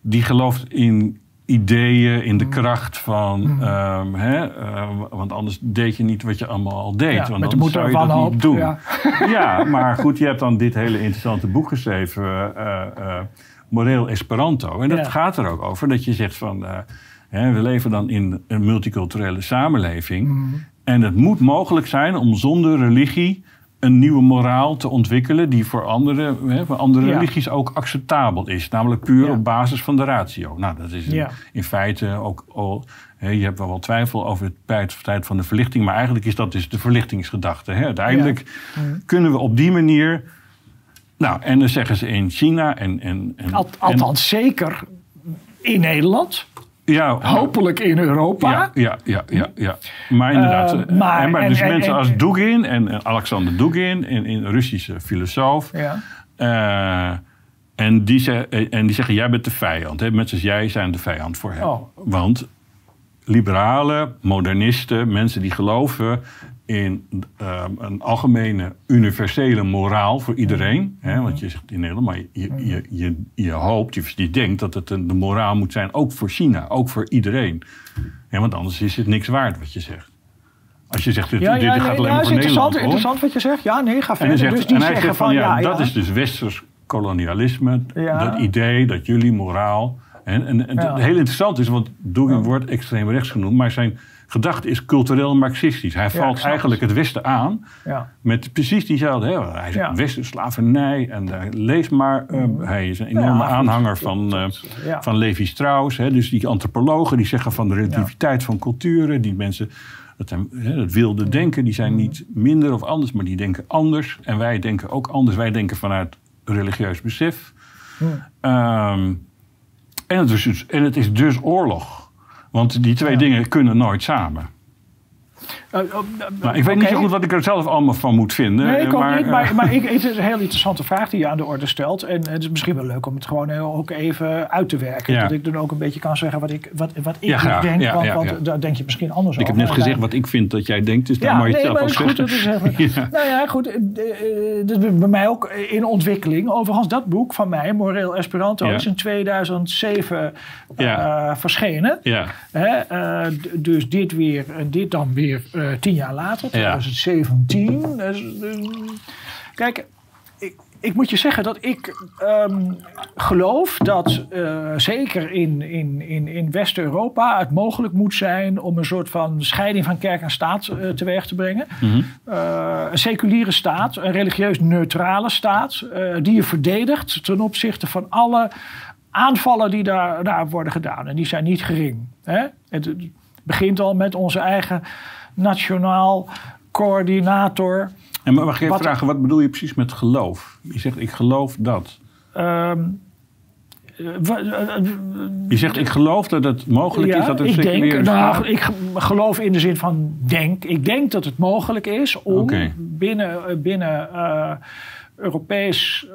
die gelooft in ideeën, in de mm. kracht van. Mm. Ehm, hè, uh, want anders deed je niet wat je allemaal al deed. Ja, want anders zou je dat niet doen. Ja. ja. maar goed, je hebt dan dit hele interessante boek geschreven, uh, uh, Moreel Esperanto. En dat gaat er ook over dat je zegt van. Hè, we leven dan in een multiculturele samenleving. Mm. En het moet mogelijk zijn om zonder religie een nieuwe moraal te ontwikkelen die voor andere, hè, voor andere religies ook acceptabel is. Namelijk puur op basis van de ratio. Nou, dat is in, feite ook al. Hè, je hebt wel wel twijfel over het tijd van de verlichting, maar eigenlijk is dat dus de verlichtingsgedachte. Hè. Uiteindelijk kunnen we op die manier. Nou, en dan zeggen ze in China en. en, en Althans, zeker in Nederland. Ja, Hopelijk in Europa. Ja, ja, ja, ja. ja. Maar inderdaad. Uh, maar, maar dus mensen als Dugin en Alexander Dugin, een, een Russische filosoof. Ja. Uh, en, die ze, en die zeggen, jij bent de vijand. Hè? Mensen als jij zijn de vijand voor hem. Oh. Want liberalen, modernisten, mensen die geloven in ehm, een algemene universele moraal voor iedereen. Hè, want je zegt in Nederland, maar je, je, je, je hoopt, je, je denkt dat het een, de moraal moet zijn, ook voor China, ook voor iedereen. Ja, want anders is het niks waard wat je zegt. Als je zegt, dit, ja, ja, dit gaat alleen ja, maar is voor interessant, hoor. interessant wat je zegt. Ja, nee, ga En, verder. zegt, dus die en hij zeggen zegt van, ja, dat is dus westers kolonialisme. Dat idee dat jullie moraal... En, en, en het heel interessant is, want Dugin wordt extreem rechts genoemd... maar zijn gedachte is cultureel marxistisch. Hij valt eigenlijk het Westen aan Ja. met precies diezelfde... Hè? Hij Ja. Westen, slavernij en lees maar... eh, hij is een enorme aanhanger van, eh, van Levi Strauss. Hè? Dus die antropologen die zeggen van de relativiteit van culturen... die mensen... Dat, hè, dat wilde denken, die zijn niet minder of anders, maar die denken anders. En wij denken ook anders. Wij denken vanuit religieus besef. Ehm, en, het is dus, en het is dus oorlog. Want die twee dingen kunnen nooit samen. Eh, eh, Nou, ik weet niet zo goed wat ik er zelf allemaal van moet vinden. Nee, ik ook maar, niet. eh, Maar, maar ik, het is een heel interessante vraag die je aan de orde stelt. En het is misschien wel leuk om het gewoon heel, ook even uit te werken. Ja. Dat ik dan ook een beetje kan zeggen wat ik, wat, wat ik Ja, denk. Ja, want daar denk je misschien anders ik heb over. net gezegd wat ik vind dat jij denkt, dus daar moet je het zelf maar ook goed. zeggen. Is. Nou ja, goed. eh, eh, Dat is bij mij ook in ontwikkeling. Overigens, dat boek van mij, Moreel Esperanto, is in 2007 Ja. eh, verschenen. Ja, Hè, eh, dus dit weer en dit dan weer eh, tien jaar later, 2017. Dus, eh, kijk, ik, ik moet je zeggen dat ik ehm, geloof dat eh, zeker in, in, in, in West-Europa het mogelijk moet zijn om een soort van scheiding van kerk en staat eh, teweeg te brengen. Eh, een seculiere staat, een religieus neutrale staat, die je verdedigt ten opzichte van alle aanvallen die daar, daar worden gedaan. En die zijn niet gering. Hè? Het, het begint al met onze eigen nationaal coördinator. en mag ik even Wat- vragen, wat bedoel je precies met geloof? Je zegt, ik geloof dat. Ehm, eh, eh, eh, Je zegt, ik geloof dat het mogelijk is dat een ik denk, nou, ik ge- geloof in de zin van denk. Ik denk dat het mogelijk is om binnen, binnen Europees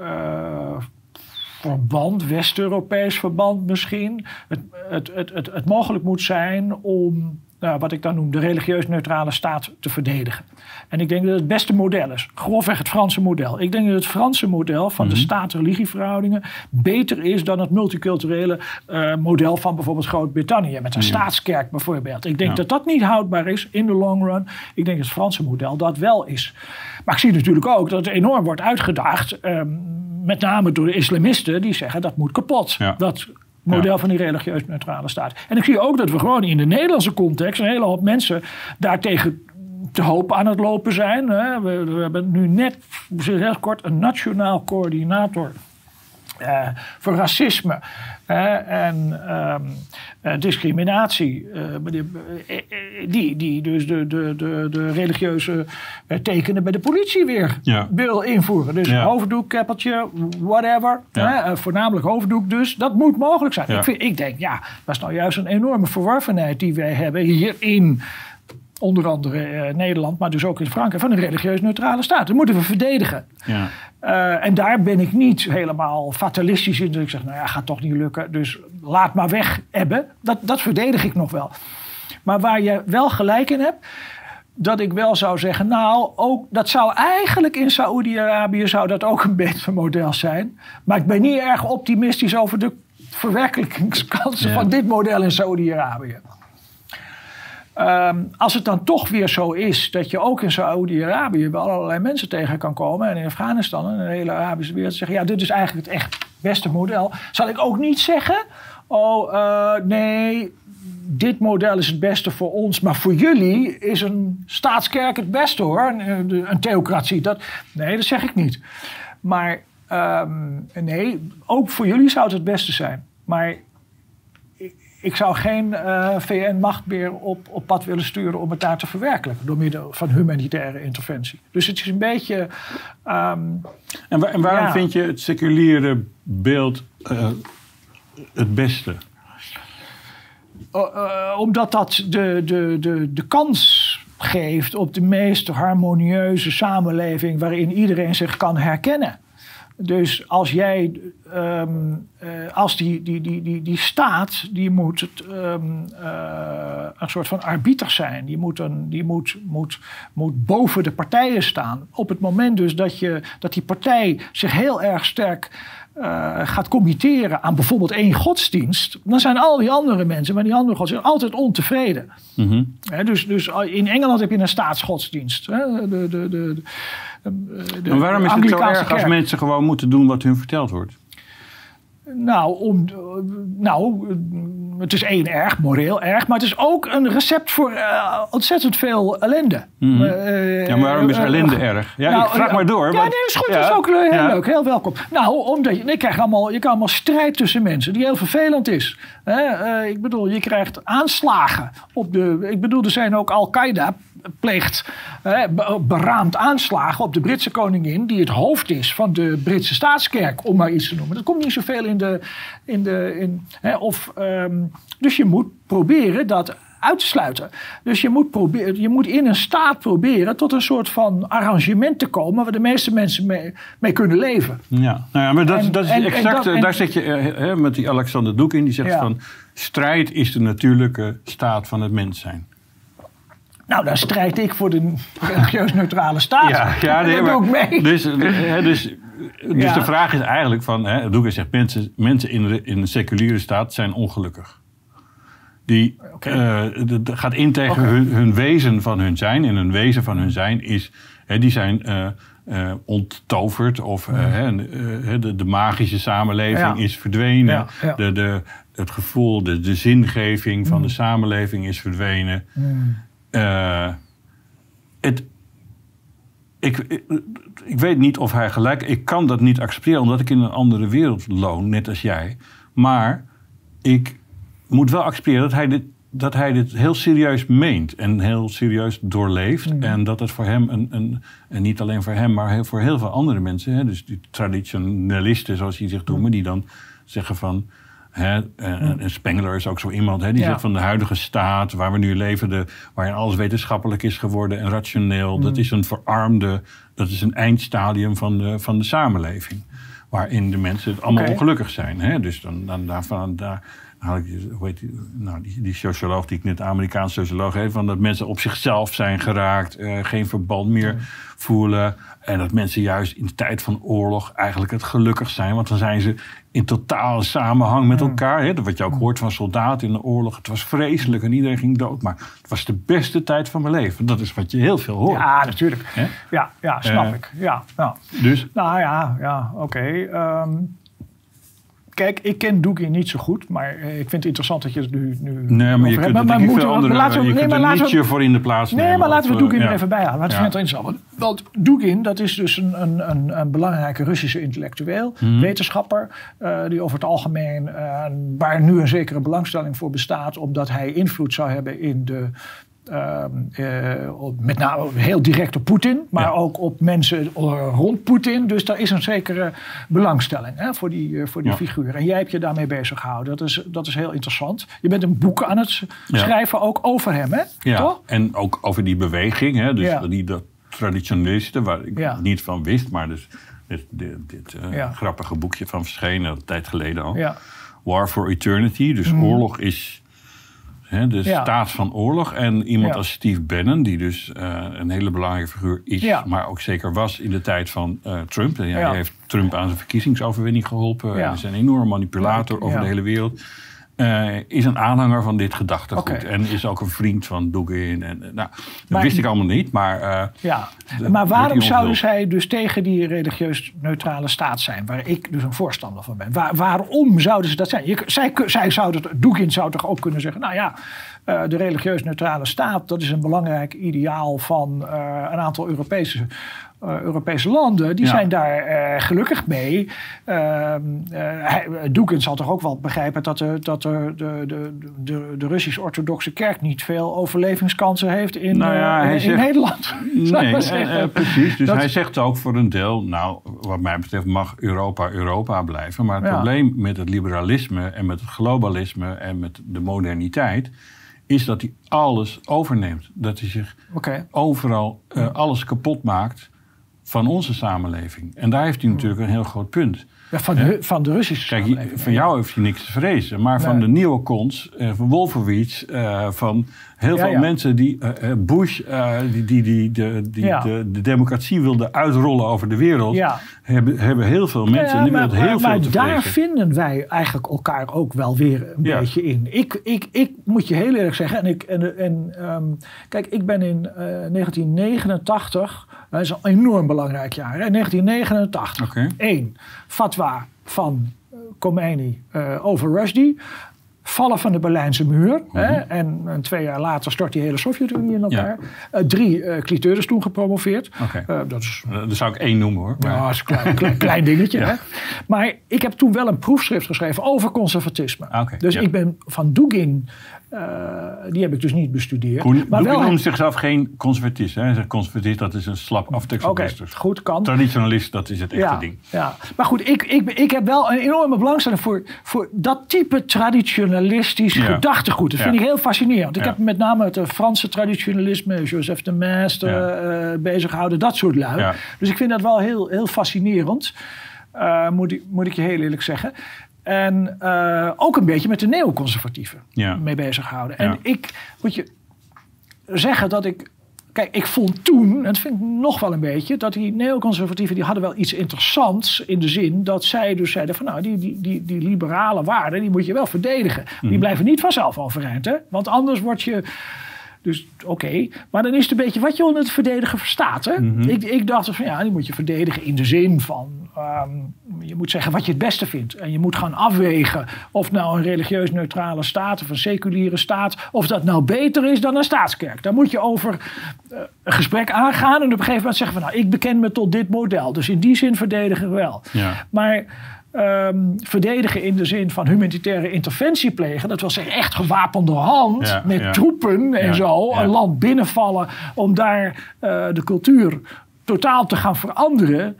verband, West-Europees verband misschien, het, het, het, het, het mogelijk moet zijn om nou, wat ik dan noem de religieus neutrale staat te verdedigen. En ik denk dat het beste model is. Grofweg het Franse model. Ik denk dat het Franse model van de staat-religieverhoudingen beter is dan het multiculturele eh, model van bijvoorbeeld Groot-Brittannië. Met een staatskerk bijvoorbeeld. Ik denk Ja. dat dat niet houdbaar is in de long run. Ik denk dat het Franse model dat wel is. Maar ik zie natuurlijk ook dat het enorm wordt uitgedaagd. ehm, met name door de islamisten die zeggen dat moet kapot. Ja. Dat model van die religieus neutrale staat. En ik zie ook dat we gewoon in de Nederlandse context... een hele hoop mensen daartegen te hoop aan het lopen zijn. We, we hebben nu net, heel kort, een nationaal coördinator... eh, voor racisme en ehm, eh, discriminatie. eh, eh, die, die dus de, de, de, de religieuze tekenen bij de politie weer Ja. wil invoeren. Dus Ja. hoofddoek, keppeltje, whatever. Hè, voornamelijk hoofddoek dus. Dat moet mogelijk zijn. Ik, vind, ik denk, ja, dat is nou juist een enorme verworvenheid die wij hebben hier in onder andere eh, Nederland, maar dus ook in Frankrijk, van een religieus neutrale staat. Dat moeten we verdedigen. Ja. Eh, en daar ben ik niet helemaal fatalistisch in. Dat ik zeg, nou ja, gaat toch niet lukken. Dus laat maar weg hebben. Dat, dat verdedig ik nog wel. Maar waar je wel gelijk in hebt. Dat ik wel zou zeggen, nou, ook, dat zou eigenlijk in Saoedi-Arabië zou dat ook een beter model zijn. Maar ik ben niet erg optimistisch over de verwerkelijkingskansen Ja. van dit model in Saoedi-Arabië. Ehm, als het dan toch weer zo is dat je ook in Saoedi-Arabië wel allerlei mensen tegen kan komen. En in Afghanistan en de hele Arabische wereld zeggen: ja, dit is eigenlijk het echt beste model. Zal ik ook niet zeggen: oh eh, nee, dit model is het beste voor ons, maar voor jullie is een staatskerk het beste hoor. Een, een theocratie. Dat, nee, dat zeg ik niet. Maar ehm, nee, ook voor jullie zou het het beste zijn. Maar ik zou geen eh, VN-macht meer op, op pad willen sturen om het daar te verwerkelijken. Door middel van humanitaire interventie. Dus het is een beetje. ehm, En, wa- en waarom Ja. vind je het seculiere beeld eh, het beste? eh, eh, omdat dat de, de, de, de kans geeft op de meest harmonieuze samenleving waarin iedereen zich kan herkennen. Dus als jij, ehm, eh, als die, die, die, die, die staat, die moet het, ehm, eh, een soort van arbiter zijn. Die, moet, een, die moet, moet, moet boven de partijen staan. Op het moment dus dat, je, dat die partij zich heel erg sterk uh, gaat committeren aan bijvoorbeeld één godsdienst, dan zijn al die andere mensen maar die andere godsdienst altijd ontevreden. Mm dus, dus in Engeland heb je een staatsgodsdienst. De, de, de, de, maar waarom is het zo erg als mensen gewoon moeten doen wat hun verteld wordt? Nou, om, nou, het is één erg, moreel erg, maar het is ook een recept voor uh, ontzettend veel ellende. Mm uh, ja, maar waarom is ellende erg? Ja, nou, ik vraag maar door. Ja, nee, dat is goed. Ja. Dat is ook heel ja. leuk. Heel welkom. Nou, omdat je, krijgt allemaal, je kan allemaal strijd tussen mensen die heel vervelend is. Ik bedoel, je krijgt aanslagen op de. Ik bedoel, er zijn ook Al-Qaeda pleegt beraamd aanslagen op de Britse koningin, die het hoofd is van de Britse staatskerk, om maar iets te noemen. Dat komt niet zoveel in de. In de in, of, um, dus je moet proberen dat uit te sluiten. Dus je moet, proberen, je moet in een staat proberen tot een soort van arrangement te komen waar de meeste mensen mee, mee kunnen leven. Ja, nou ja maar dat, dat is exact. daar zit je hè, met die Alexander Doek in, die zegt van strijd is de natuurlijke staat van het mens zijn. Nou, daar strijd ik voor de religieus neutrale staat. Ja, ja nee, maar, doe ik mee. Dus, hè, dus, dus de vraag is eigenlijk van... Hè, zegt, mensen, mensen in, de, in een seculiere staat zijn ongelukkig. Die okay. uh, gaat in tegen hun, hun, wezen van hun zijn. En hun wezen van hun zijn is... Hè, die zijn uh, uh, onttoverd. Of de, de, magische samenleving is verdwenen. De, de, het gevoel, de, de zingeving van de mm. samenleving is verdwenen. Mm. Uh, het, ik, ik, weet niet of hij gelijk... Ik kan dat niet accepteren omdat ik in een andere wereld loon, net als jij. Maar ik moet wel accepteren dat hij dit, dat hij dit heel serieus meent. En heel serieus doorleeft. Mm. En dat het voor hem, een, een, en niet alleen voor hem, maar voor heel veel andere mensen... Hè, dus die traditionalisten, zoals hij zich noemen, die dan zeggen van... Hè, en, Spengler is ook zo iemand hè, die zegt van de huidige staat, waar we nu leven, de, waarin alles wetenschappelijk is geworden en rationeel, dat mm. is een verarmde, dat is een eindstadium van de, van de samenleving. Waarin de mensen allemaal ongelukkig zijn. Hè? Dus dan, dan daarvan, daar, nou, hoe heet die, nou, die, die, socioloog die ik net, Amerikaanse socioloog heeft, van dat mensen op zichzelf zijn geraakt, uh, geen verband meer voelen. En dat mensen juist in de tijd van oorlog eigenlijk het gelukkig zijn. Want dan zijn ze in totale samenhang met elkaar. Hè? Wat je ook hoort van soldaten in de oorlog. Het was vreselijk en iedereen ging dood. Maar het was de beste tijd van mijn leven. Dat is wat je heel veel hoort. Ja, natuurlijk. Ja, ja, snap uh, ik. Ja, nou. Dus? Nou ja, ja oké. Okay. Um, ehm, Kijk, ik ken Doekie niet zo goed, maar eh, ik vind het interessant dat je het nu, nu Nee, maar je kunt maar, moeten, andere, laten we, nee, maar laten we, voor in de plaats Nee, maar laten we Doekin er even bij halen. Want ja. het interessant. Want Doekin, dat is dus een, een, een, een belangrijke Russische intellectueel, hmm. wetenschapper, uh, die over het algemeen, uh, waar nu een zekere belangstelling voor bestaat, omdat hij invloed zou hebben in de uh, met name heel direct op Poetin, maar ook op mensen rond Poetin. Dus daar is een zekere belangstelling hè, voor die, eh, voor die figuur. En jij hebt je daarmee bezig gehouden. Dat is, dat is heel interessant. Je bent een boek aan het schrijven ook over hem, hè? Ja, Toch? en ook over die beweging. Hè? Dus die dat traditionalisten, waar ik niet van wist, maar dus dit, dit, dit uh, grappige boekje van verschenen, een tijd geleden al. War for Eternity. Dus mm. oorlog is de staat van oorlog. En iemand als Steve Bannon, die dus uh, een hele belangrijke figuur is, maar ook zeker was in de tijd van uh, Trump. En hij heeft Trump aan zijn verkiezingsoverwinning geholpen. Hij is een enorme manipulator over de hele wereld. Uh, is een aanhanger van dit gedachtegoed. En is ook een vriend van Dugin. En, nou, dat wist ik allemaal niet. Maar, uh, ja. maar waarom zouden zij dus tegen die religieus neutrale staat zijn? Waar ik dus een voorstander van ben. Waar, waarom zouden ze dat zijn? Je, zij, zij zouden, Dugin zou toch ook kunnen zeggen... nou ja, uh, de religieus neutrale staat... dat is een belangrijk ideaal van een aantal Europese uh, Europese landen, die zijn daar uh, gelukkig mee. Uh, Doeken zal toch ook wel begrijpen dat, de, dat de, de, de, de Russisch-Orthodoxe kerk niet veel overlevingskansen heeft in, nou ja, in zegt, Nederland. Nee, precies. Dus hij zegt ook voor een deel, nou, wat mij betreft mag Europa Europa blijven. Maar het probleem met het liberalisme en met het globalisme en met de moderniteit is dat hij alles overneemt. Dat hij zich overal alles kapot maakt van onze samenleving. En daar heeft hij natuurlijk een heel groot punt. Ja, van, de, van de Russische Kijk, samenleving. van jou heeft hij niks te vrezen. Maar van de neocons, uh, van Wolfowitz, uh, van heel Ja, veel ja. mensen die uh, Bush, uh, die, die, die, de, die Ja. de, de democratie wilde uitrollen over de wereld, hebben, hebben heel veel mensen in de maar, wereld heel maar, veel maar te daar vinden wij eigenlijk elkaar ook wel weer een beetje in. Ik, ik, ik moet je heel eerlijk zeggen, en, ik, en, en ehm, kijk, ik ben in eh, 1989, dat is een enorm belangrijk jaar, hè, 1989. Oké. Eén, fatwa van eh, Khomeini eh, over Rushdie. Vallen van de Berlijnse muur. hè, en, en twee jaar later stort die hele Sovjet-Unie in elkaar. Eh, drie, uh, Cliteur is toen gepromoveerd. Oké. Eh, dat is dat zou ik één noemen hoor. Maar- ja, dat is een klein, klein, klein dingetje. Ja. Hè? Maar ik heb toen wel een proefschrift geschreven over conservatisme. Ah, dus ja. ik ben van Dugin, die heb ik dus niet bestudeerd. Koen, maar wel. noemt zichzelf geen conservatist. Hè? Hij zegt conservatist, dat is een slap aftekst Oké, okay. goed, kan. Traditionalist, dat is het echte Ja, ding. ja, maar goed, ik, ik, ik heb wel een enorme belangstelling voor, voor dat type traditionalistisch Ja. gedachtegoed. Dat Ja. vind ik heel fascinerend. Ik heb met name het eh, Franse traditionalisme, Joseph de Maistre, eh, bezig gehouden, dat soort lui. Dus ik vind dat wel heel, heel fascinerend, eh, moet, ik, moet ik je heel eerlijk zeggen. En eh, ook een beetje met de neoconservatieven Ja. mee bezig gehouden. Ja. En ik moet je zeggen dat ik. Kijk, ik vond toen, en dat vind ik nog wel een beetje, dat die neoconservatieven die hadden wel iets interessants in de zin dat zij dus zeiden van nou, die, die, die, die liberale waarden, die moet je wel verdedigen. Mhm. Die blijven niet vanzelf overeind, hè? Want anders word je. Dus oké, maar dan is het een beetje wat je onder het verdedigen verstaat. Hè? Mhm. ik, ik dacht dus van ja, die moet je verdedigen in de zin van ehm, je moet zeggen wat je het beste vindt. En je moet gaan afwegen of nou een religieus neutrale staat of een seculiere staat, of dat nou beter is dan een staatskerk. Daar moet je over eh, een gesprek aangaan en op een gegeven moment zeggen van nou, ik beken me tot dit model. Dus in die zin verdedigen we wel. Ja. Maar ehm, verdedigen in de zin van humanitaire interventie plegen, dat wil zeggen echt gewapende hand Ja, met ja. troepen en Ja, zo, een land binnenvallen om daar eh, de cultuur totaal te gaan veranderen.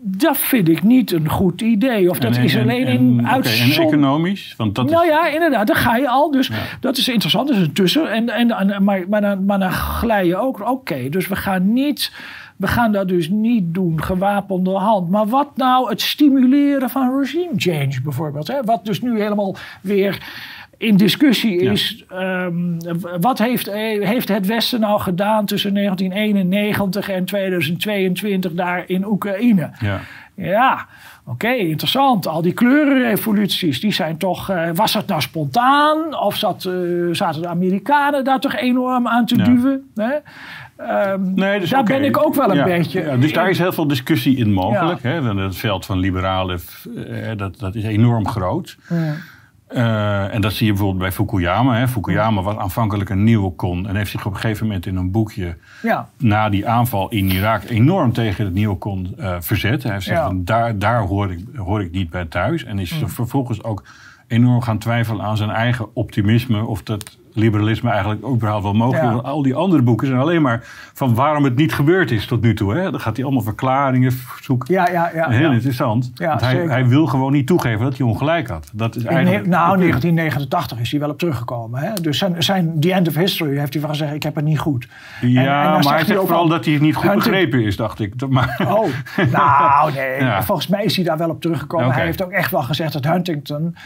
Dat vind ik niet een goed idee. Of dat En- is en- alleen en- in En uitzondering. economisch? Want dat Nou is, ja, inderdaad, daar ga je al. Dus dat is interessant, dat is een tussen. En, en, maar, maar, dan, maar dan glij je ook, oké, dus we gaan niet... We gaan dat dus niet doen, gewapende hand. Maar wat nou het stimuleren van regime change bijvoorbeeld? Hè? Wat dus nu helemaal weer in discussie Ja. is. ehm, wat heeft, eh, heeft het Westen nou gedaan tussen 1991 en 2022 daar in Oekraïne? ja. Ja, oké, interessant. Al die kleurenrevoluties, die zijn toch... eh, was dat nou spontaan? Of zat, eh, zaten de Amerikanen daar toch enorm aan te Ja. duwen? Hè? Ehm, Nee, dus daar ben ik ook wel een Ja, beetje... ja, dus daar is heel veel discussie in mogelijk. Ja. Hè? Want Het veld van liberalen, eh, dat, dat is enorm groot. Ja. Eh, en dat zie je bijvoorbeeld bij Fukuyama. Hè. Fukuyama was aanvankelijk een neocon en heeft zich op een gegeven moment in een boekje ja, na die aanval in Irak enorm tegen het neocon eh, verzet. Hij heeft gezegd, van, daar, daar hoor, ik, hoor ik niet bij thuis. En is vervolgens ook enorm gaan twijfelen aan zijn eigen optimisme... of dat liberalisme eigenlijk ook überhaupt wel mogelijk is. Ja. Want Al die andere boeken zijn alleen maar van waarom het niet gebeurd is tot nu toe. Hè. Dan gaat hij allemaal verklaringen zoeken. ja, ja. ja, Heel ja. interessant. Ja, want hij, hij wil gewoon niet toegeven dat hij ongelijk had. Dat is In, eigenlijk nou, punt. 1989 is hij wel op teruggekomen. Hè? Dus zijn, zijn The End of History heeft hij van gezegd... ik heb het niet goed. Ja, en maar hij zegt vooral al, dat hij het niet goed begrepen is, dacht ik. Maar, Oh, nou nee. Volgens mij is hij daar wel op teruggekomen. Hij heeft ook echt wel gezegd dat Huntington...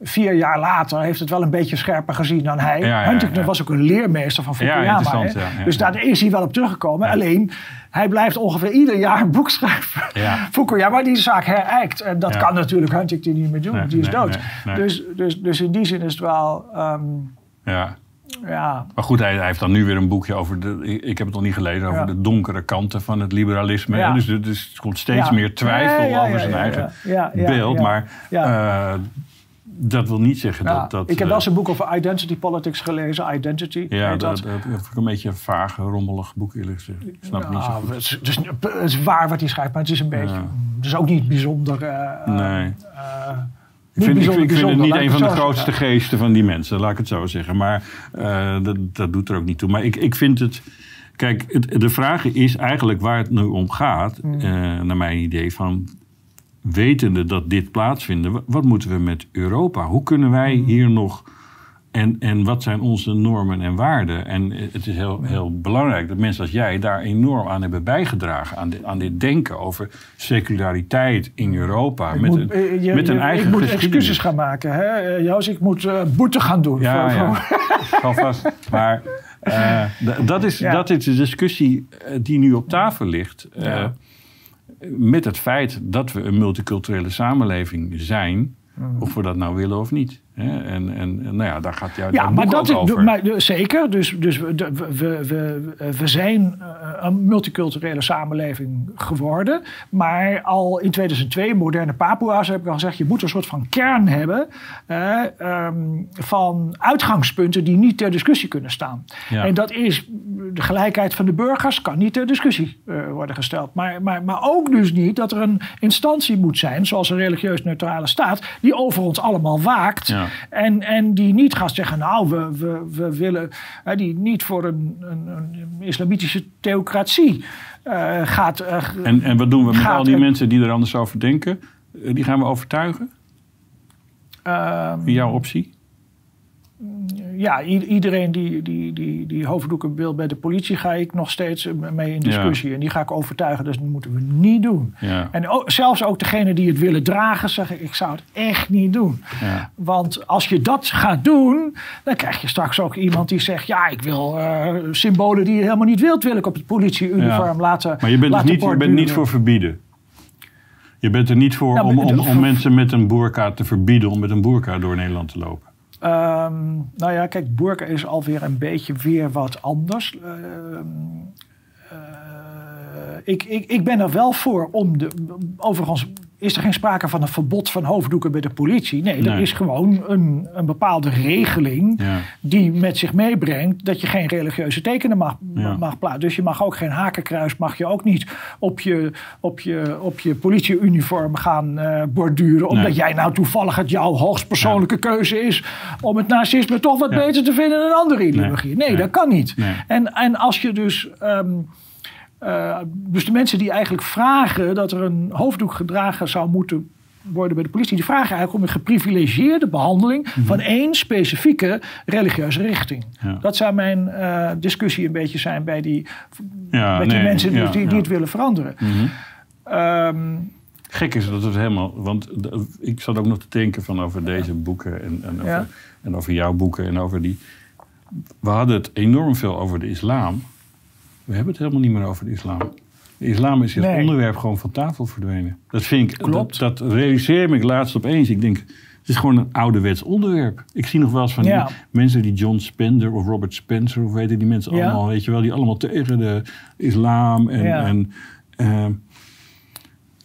Vier jaar later heeft het wel een beetje scherper gezien dan hij. Ja, Huntington was ook een leermeester van Ja, Fukuyama. dus daar is hij wel op teruggekomen. Alleen, hij blijft ongeveer ieder jaar een boek schrijven. Ja. Fukuyama die zaak herijkt. En dat kan natuurlijk Huntington niet meer doen. Nee, die is nee, dood. nee. Dus, dus, dus in die zin is het wel... ehm, ja. ja, Maar goed, hij, hij heeft dan nu weer een boekje over de. Ik, heb het nog niet gelezen over Ja. de donkere kanten van het liberalisme. Ja. Dus, er- dus er komt steeds meer twijfel over zijn eigen beeld. ja. Maar. Eh, dat wil niet zeggen ja. dat. dat ik heb wel eh, zijn boek over identity politics gelezen. Identity Ja, dat, dat. dat, vind ik een beetje een vage, rommelig boek eerlijk gezegd. Ik snap niet zo goed. Het is, het, is, het is waar wat hij schrijft, maar het is een beetje. Ja. Het is ook niet bijzonder. eh, eh, Nee. eh, Ik vind, ik, bijzonder vind, ik vind het niet een van de grootste geesten van die mensen, laat ik het zo zeggen. Maar eh, dat, dat doet er ook niet toe. Maar ik, ik vind het. Kijk, het, de vraag is eigenlijk waar het nu om gaat, Mm. eh, naar mijn idee, van wetende dat dit plaatsvindt, wa- wat moeten we met Europa? Hoe kunnen wij Mm. hier nog En, en wat zijn onze normen en waarden? En het is heel, heel belangrijk dat mensen als jij daar enorm aan hebben bijgedragen. Aan, dit, aan dit denken over seculariteit in Europa. met, een, je, met een eigen Ik moet excuses gaan maken. Hè? Joost, ik moet uh, boete gaan doen. Ja, voor, ja. vast. Maar uh, dat, is, dat is de discussie die nu op tafel ligt. Uh, met het feit dat we een multiculturele samenleving zijn, mhm. of we dat nou willen of niet. En, en, nou ja, daar gaat jouw ja, maar dat, over. Maar, zeker, dus, dus we, we, we, we zijn eh, een multiculturele samenleving geworden. Maar al in 2002, moderne Papua's, heb ik al gezegd... je moet een soort van kern hebben eh, van uitgangspunten... die niet ter discussie kunnen staan. En dat is de gelijkheid van de burgers kan niet ter discussie uh, worden gesteld. Maar, maar, maar ook dus niet dat er een instantie moet zijn... zoals een religieus neutrale staat... die over ons allemaal waakt... Ja. En, en die niet gaat zeggen, nou, we, we, we willen, hè, die niet voor een, een, een islamitische theocratie uh, gaat. Uh, en, en wat doen we met al die mensen die er anders over denken? Uh, die gaan we overtuigen? Um, jouw optie? Ja, iedereen die, die, die, die hoofddoeken wil bij de politie, ga ik nog steeds mee in discussie. En die ga ik overtuigen, dus dat moeten we niet doen. Ja. En ook, zelfs ook degene die het willen dragen, zeggen ik zou het echt niet doen. Ja. Want als je dat gaat doen, dan krijg je straks ook iemand die zegt, ja, ik wil uh, symbolen die je helemaal niet wilt, wil ik op het politieuniform laten Maar je bent, dus niet, je bent niet voor verbieden? Je bent er niet voor om, om, om mensen met een boerka te verbieden om met een boerka door Nederland te lopen? Um, nou ja, kijk, burka is alweer een beetje weer wat anders. Uh, uh, ik, ik, ik ben er wel voor om de. Overigens is er geen sprake van een verbod van hoofddoeken bij de politie. Nee, er is gewoon een, een bepaalde regeling die met zich meebrengt dat je geen religieuze tekenen mag, mag plaatsen. Dus je mag ook geen hakenkruis, mag je ook niet op je, op je, op je politieuniform gaan uh, borduren. Omdat jij nou toevallig het jouw hoogstpersoonlijke keuze is om het nazisme toch wat beter te vinden dan andere ideologie. Nee, dat kan niet. En, en als je dus. Um, uh, dus de mensen die eigenlijk vragen dat er een hoofddoek gedragen zou moeten worden bij de politie, die vragen eigenlijk om een geprivilegeerde behandeling mhm. van één specifieke religieuze richting. Dat zou mijn uh, discussie een beetje zijn bij die, ja, met die mensen die, die, het willen veranderen. Mhm. Um, Gek is dat het helemaal. Want ik zat ook nog te denken van over deze boeken en, en, over, en over jouw boeken en over die. We hadden het enorm veel over de islam. We hebben het helemaal niet meer over de islam. De islam is als onderwerp gewoon van tafel verdwenen. Dat vind ik, Klopt. Dat, dat realiseer ik laatst opeens. Ik denk, het is gewoon een ouderwets onderwerp. Ik zie nog wel eens van die mensen die John Spender of Robert Spencer, of weten die mensen allemaal, weet je wel, die allemaal tegen de islam en, en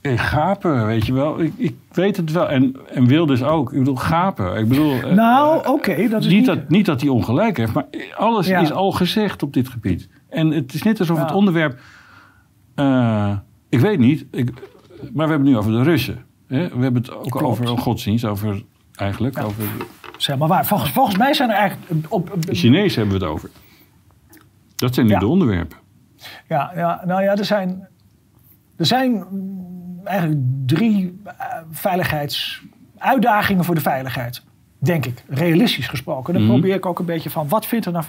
uh, gapen, weet je wel. Ik, ik, weet het wel. En, en Wilders ook. Ik bedoel, gapen. Ik bedoel, eh, nou, oké. dat is niet, niet, dat, niet dat hij ongelijk heeft, maar alles is al gezegd op dit gebied. En het is net alsof het onderwerp. Uh, ik weet niet, ik, maar we hebben het nu over de Russen. Hè? We hebben het ook over godsdienst, over eigenlijk. Ja. Over, zeg maar waar. Volgens, volgens mij zijn er eigenlijk. Op, op, de Chinezen hebben we het over. Dat zijn nu de onderwerpen. Ja, ja, nou ja, er zijn. Er zijn eigenlijk drie uh, veiligheidsuitdagingen voor de veiligheid. Denk ik, realistisch gesproken. Dan mhm. probeer ik ook een beetje van wat vindt er nou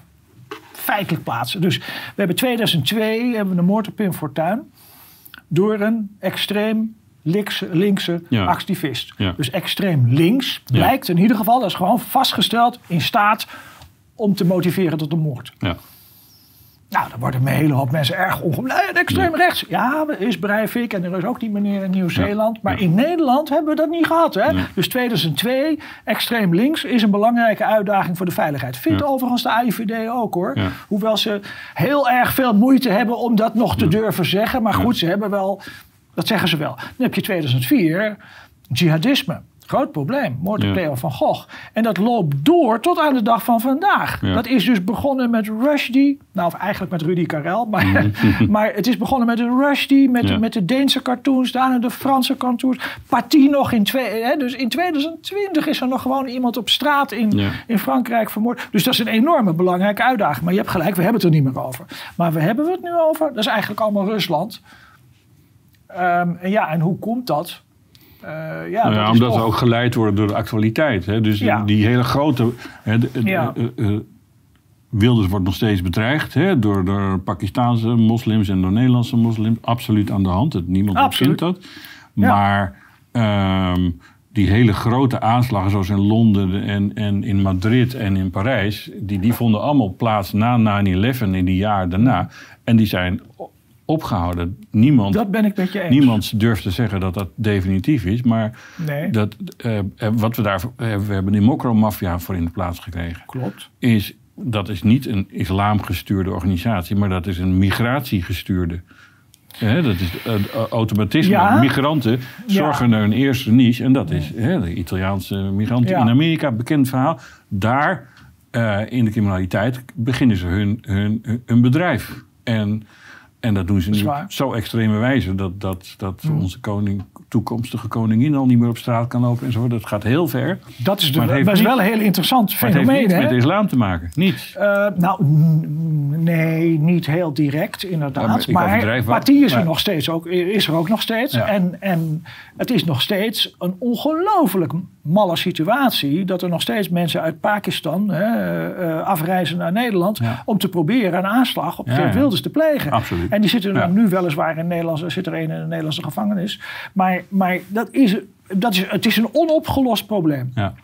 feitelijk plaatsen. Dus we hebben 2002 hebben we een moord op Pim Fortuyn door een extreem linkse, linkse activist. Dus extreem links blijkt in ieder geval, dat is gewoon vastgesteld, in staat om te motiveren tot een moord. Ja. Nou, dan worden een hele hoop mensen erg ongelukkig. extreem rechts. Ja, is Breivik en er is ook die meneer in Nieuw-Zeeland. Maar in Nederland hebben we dat niet gehad. Hè? Dus 2002, extreem links, is een belangrijke uitdaging voor de veiligheid. Vindt overigens de AIVD ook hoor. Hoewel ze heel erg veel moeite hebben om dat nog te durven zeggen. Maar goed, ze hebben wel, dat zeggen ze wel. Dan heb je 2004, jihadisme. Groot probleem, moord op Theo van Gogh. En dat loopt door tot aan de dag van vandaag. Dat is dus begonnen met Rushdie. Nou, of eigenlijk met Rudy Karel. Maar, mm. maar het is begonnen met Rushdie, met, met de Deense cartoons, daarna de Franse cartoons. Paty nog in twee... Hè, dus in 2020 is er nog gewoon iemand op straat in, in Frankrijk vermoord. Dus dat is een enorme belangrijke uitdaging. Maar je hebt gelijk, we hebben het er niet meer over. Maar waar hebben we het nu over? Dat is eigenlijk allemaal Rusland. Um, en ja, en hoe komt dat? Uh, ja, nou ja omdat toch... we ook geleid worden door de actualiteit. Hè? Dus die, die, hele grote. Hè, de, ja. uh, Wilders wordt nog steeds bedreigd hè, door, door Pakistaanse moslims en door Nederlandse moslims. Absoluut aan de hand. Het, niemand ontkent dat. Maar ehm, die hele grote aanslagen, zoals in Londen en, en in Madrid en in Parijs, die, die vonden allemaal plaats na 9-11 in die jaar daarna. En die zijn opgehouden. Niemand, dat ben ik met je eens. Niemand durft te zeggen dat dat definitief is. Maar nee. dat, uh, wat we daar. Uh, we hebben de Mokro-maffia voor in de plaats gekregen. Klopt. Is, dat is niet een islamgestuurde organisatie, maar dat is een migratiegestuurde dat is uh, automatisme. Migranten zorgen naar een eerste niche. En dat is de Italiaanse migranten in Amerika. Bekend verhaal. Daar uh, in de criminaliteit beginnen ze hun, hun, hun bedrijf. En en dat doen ze nu zo extreme wijze dat, dat, dat hmm. onze koning, toekomstige koningin al niet meer op straat kan lopen en zo. Dat gaat heel ver. Dat is, de, maar is wel een heel interessant fenomeen. Maar het heeft met de islam te maken, niet? Uh, nou, nee, niet heel direct inderdaad. maar maar die is er nog steeds ook, is er ook nog steeds. En, en het is nog steeds een ongelooflijk malle situatie dat er nog steeds mensen uit Pakistan hè, uh, afreizen naar Nederland om te proberen een aanslag op Geert Wilders te plegen. Absoluut. En die zitten ja. nu weliswaar in Nederland, zit er een in een Nederlandse gevangenis. Maar, maar dat is, dat is, het is een onopgelost probleem. Ja.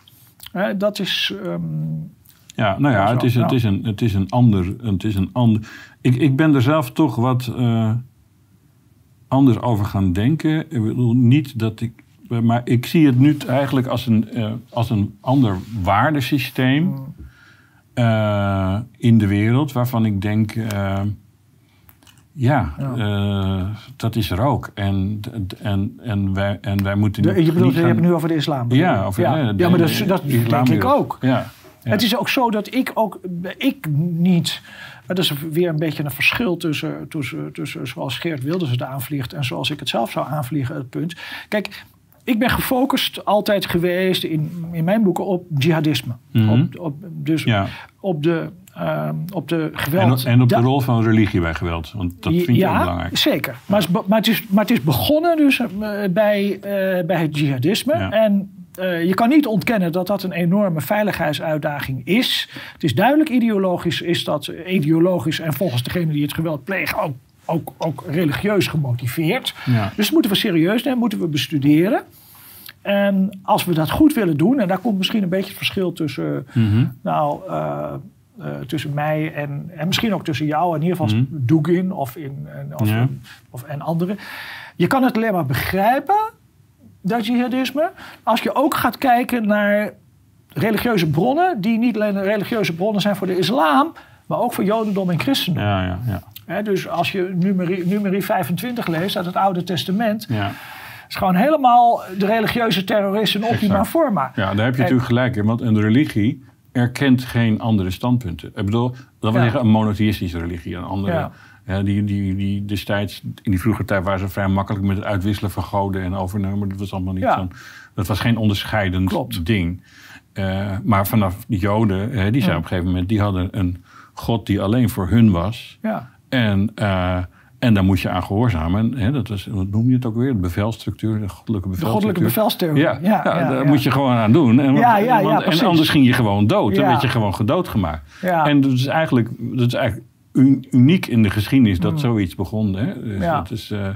dat is. Um, ja, nou ja, het is, het, is een, het is een ander. Het is een ander ik, ik ben er zelf toch wat uh, anders over gaan denken. Ik bedoel niet dat ik. Maar ik zie het nu eigenlijk als een, uh, als een ander waardesysteem mm. uh, in de wereld. Waarvan ik denk. Ja, dat is er ook. En, en, en, wij, en wij moeten. De, je bedoelt, je hebt het nu over de islam. Ja, over, ja. De, ja maar dat, dat denk ik ook. Ja, ja. Het is ook zo dat ik ook, ik niet. Dat is weer een beetje een verschil tussen, tussen, tussen zoals Geert Wilders het aanvliegt en zoals ik het zelf zou aanvliegen, het punt. Kijk, ik ben gefocust altijd geweest in, in mijn boeken op jihadisme. Mm -hmm. op, op, dus ja. op de uh, op de geweld. En, en op de rol van religie bij geweld. Want dat vind je ja, belangrijk. Zeker. Maar, maar, het is, maar het is begonnen dus uh, bij, uh, bij het jihadisme. Ja. En uh, je kan niet ontkennen dat dat een enorme veiligheidsuitdaging is. Het is duidelijk ideologisch, is dat ideologisch en volgens degene die het geweld plegen ook, ook, ook religieus gemotiveerd. Ja. Dus dat moeten we serieus nemen, moeten we bestuderen. En als we dat goed willen doen, en daar komt misschien een beetje het verschil tussen, mm -hmm. nou, uh, uh, tussen mij en, en misschien ook tussen jou, in ieder geval mm -hmm. Dugin of, in, of, ja. in, of en anderen. Je kan het alleen maar begrijpen, dat jihadisme, als je ook gaat kijken naar religieuze bronnen, die niet alleen religieuze bronnen zijn voor de islam, maar ook voor jodendom en christendom. Ja, ja, ja. He, dus als je numerie 25 leest uit het Oude Testament, ja. Is gewoon helemaal de religieuze terroristen in optima forma. Ja, daar heb je en, natuurlijk gelijk in, want een religie erkent geen andere standpunten. Ik bedoel, dat wil ja. zeggen een monotheïstische religie. Een andere, ja. ja. die, die, die destijds, in die vroege tijd, waren ze vrij makkelijk met het uitwisselen van goden en overnemen. Dat was allemaal niet zo'n. Dat was geen onderscheidend Klopt. ding. Eh, maar vanaf de Joden, hè, die zijn op een gegeven moment, die hadden een God die alleen voor hun was. Ja. En, eh, en daar moest je aan gehoorzamen. En, hè, dat was, wat noem je het ook weer? De bevelstructuur, de goddelijke De bevelstructuur. goddelijke bevelsteorie. Ja, ja, ja, ja, daar moet je gewoon aan doen. En, want- anders ging je gewoon dood. Dan werd je gewoon gedoodgemaakt. Ja. En dat is eigenlijk, dat is eigenlijk un- uniek in de geschiedenis dat zoiets begon. Hè? Dus dat is, eh,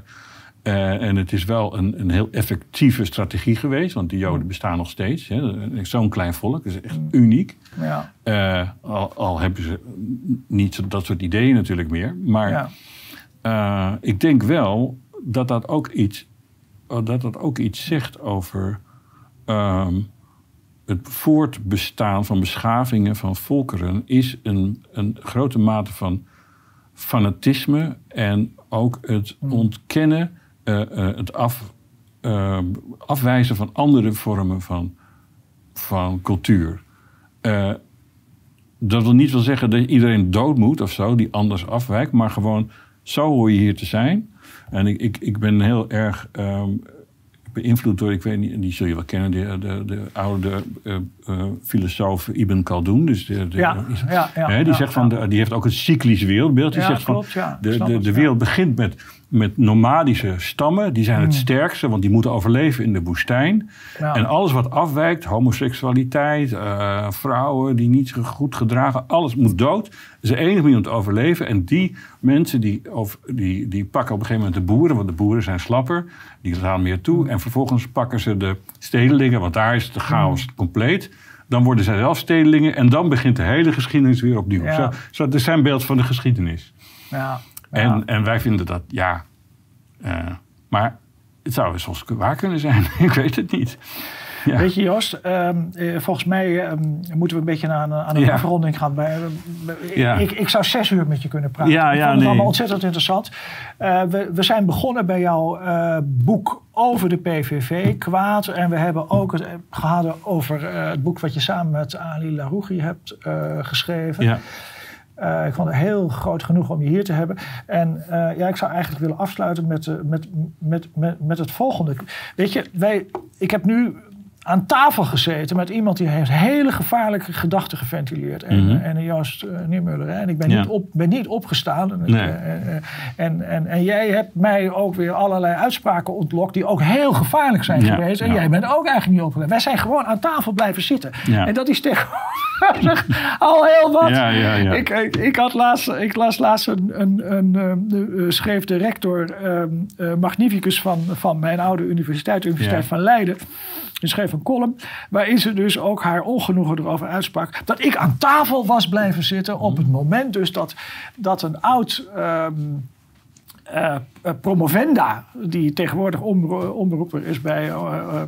eh, en het is wel een, een heel effectieve strategie geweest. Want die. Joden bestaan nog steeds. hè. Zo'n klein volk, is echt uniek. Ja. Eh, al, al hebben ze niet dat soort ideeën natuurlijk meer. Maar Eh, ik denk wel dat dat ook iets, dat dat ook iets zegt over ehm, het voortbestaan van beschavingen, van volkeren, is een, een grote mate van fanatisme en ook het ontkennen, eh, eh, het af, eh, afwijzen van andere vormen van, van cultuur. Dat wil niet wel zeggen dat iedereen dood moet of zo, die anders afwijkt, maar gewoon zo hoor je hier te zijn. En ik, ik, ik ben heel erg. ehm, beïnvloed door, ik weet niet, die zul je wel kennen, de, de, de oude uh, uh, filosoof Ibn Khaldun. Dus de, de, ja, ja, ja, hè, die, zegt van de, die heeft ook een cyclisch wereldbeeld. Die zegt klopt, van de, de, de wereld begint met, met nomadische stammen. Die zijn het Mm. sterkste, want die moeten overleven in de woestijn. En alles wat afwijkt, homoseksualiteit, eh, vrouwen die niet goed gedragen, alles moet dood. Is de enige manier om te overleven. En die mensen die, over, die, die pakken op een gegeven moment de boeren, want de boeren zijn slapper, die gaan meer toe. En vervolgens pakken ze de stedelingen, want daar is de chaos Mm. compleet. Dan worden zij zelf stedelingen en dan begint de hele geschiedenis weer opnieuw. Ja. Zo, zo, dat is zijn beeld van de geschiedenis. ja, En, ja. en wij vinden dat, ja. eh, maar het zou soms waar kunnen zijn. ik weet het niet. Ja. Weet je, Joost, ehm, eh, volgens mij ehm, moeten we een beetje aan, aan een Ja. afronding gaan. Ja. ik, ik zou zes uur met je kunnen praten. Ja, ik ja, vond het nee. allemaal ontzettend interessant. Eh, we, we zijn begonnen bij jouw eh, boek over de PVV, Kwaad. En we hebben ook het eh, gehad over het boek wat je samen met Ali Larougi hebt geschreven. Ja. Ik vond het heel groot genoeg om je hier te hebben. En ja, ik zou eigenlijk willen afsluiten met, met, met, met, met het volgende. Weet je, wij, ik heb nu aan tafel gezeten met iemand die heeft hele gevaarlijke gedachten geventileerd. En, Mhm. en Joost uh, Niemuller. En ik ben, Ja. niet op, ben niet opgestaan. En, Nee. eh, en, en, en jij hebt mij ook weer allerlei uitspraken ontlokt die ook heel gevaarlijk zijn Ja, geweest. En ja. jij bent ook eigenlijk niet opgestaan. Wij zijn gewoon aan tafel blijven zitten. En dat is tegenwoordig al heel wat. Ja, ja, ja. Ik, ik, ik had laatst, ik las laatst een, een, een, eh, de- eh, schreef de rector ehm, eh, magnificus van, van mijn oude universiteit, de Universiteit van Leiden. Die schreef een column waarin ze dus ook haar ongenoegen erover uitsprak. Dat ik aan tafel was blijven zitten op het moment dus dat, dat een oud ehm, eh, eh, promovenda, die tegenwoordig omro- omroeper is bij, eh,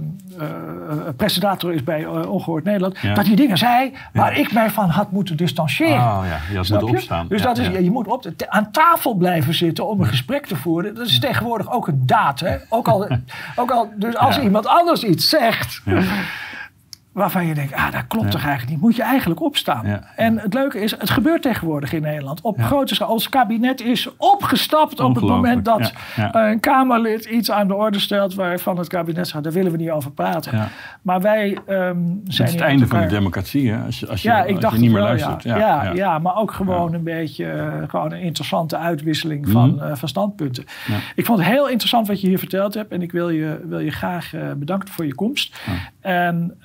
presentator is bij eh, Ongehoord Nederland, Ja. dat die dingen zei waar ik mij van had moeten distancieren. Oh ja, je had Snap moeten je? opstaan. Dus Ja, dat is, je moet op, aan tafel blijven zitten om een gesprek te voeren. Dat is tegenwoordig ook een daad. Hè? Ook al, ook al, dus als iemand anders iets zegt. Waarvan je denkt, ah, dat klopt toch eigenlijk niet. Moet je eigenlijk opstaan. Ja. En het leuke is, het gebeurt tegenwoordig in Nederland. Op grote schaal. Ons kabinet is opgestapt op het moment dat ja. een Kamerlid iets aan de orde stelt waarvan het kabinet zegt, daar willen we niet over praten. Maar wij ehm, zijn Het is het einde van de democratie, hè? Als je, als je, ja, als ik je dacht niet meer wel, luistert. Ja. Ja, maar ook gewoon een beetje eh, gewoon een interessante uitwisseling van, Mhm. eh, van standpunten. Ik vond het heel interessant wat je hier verteld hebt. En ik wil je, wil je graag eh, bedanken voor je komst. En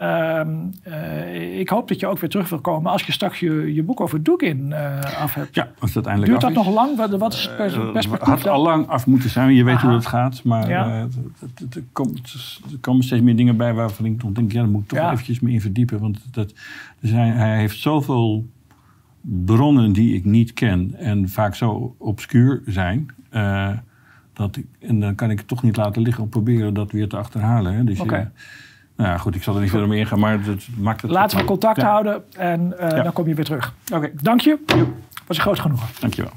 eh, ik hoop dat je ook weer terug wil komen als je straks je, je boek over Doekin eh af hebt. Ja, als dat eindelijk Duurt dat nog lang? Wat, wat is het Eh, perspectief? had al lang af moeten zijn. Je weet Aha. hoe het gaat. Maar Ja. het- het- het- er, komt, er komen steeds meer dingen bij waarvan ik denk... ja, daar moet ik toch Ja. eventjes mee in verdiepen. Want dat, dus hij, hij heeft zoveel bronnen die ik niet ken... en vaak zo obscuur zijn... dat ik, en dan kan ik het toch niet laten liggen om proberen dat weer te achterhalen. Hè. Dus, nou ja, goed, ik zal er niet verder mee ingaan, maar dat maakt het... Laten we contact Ja, houden en eh, Ja. dan kom je weer terug. Oké, Dank je. Was groot genoegen. dankjewel.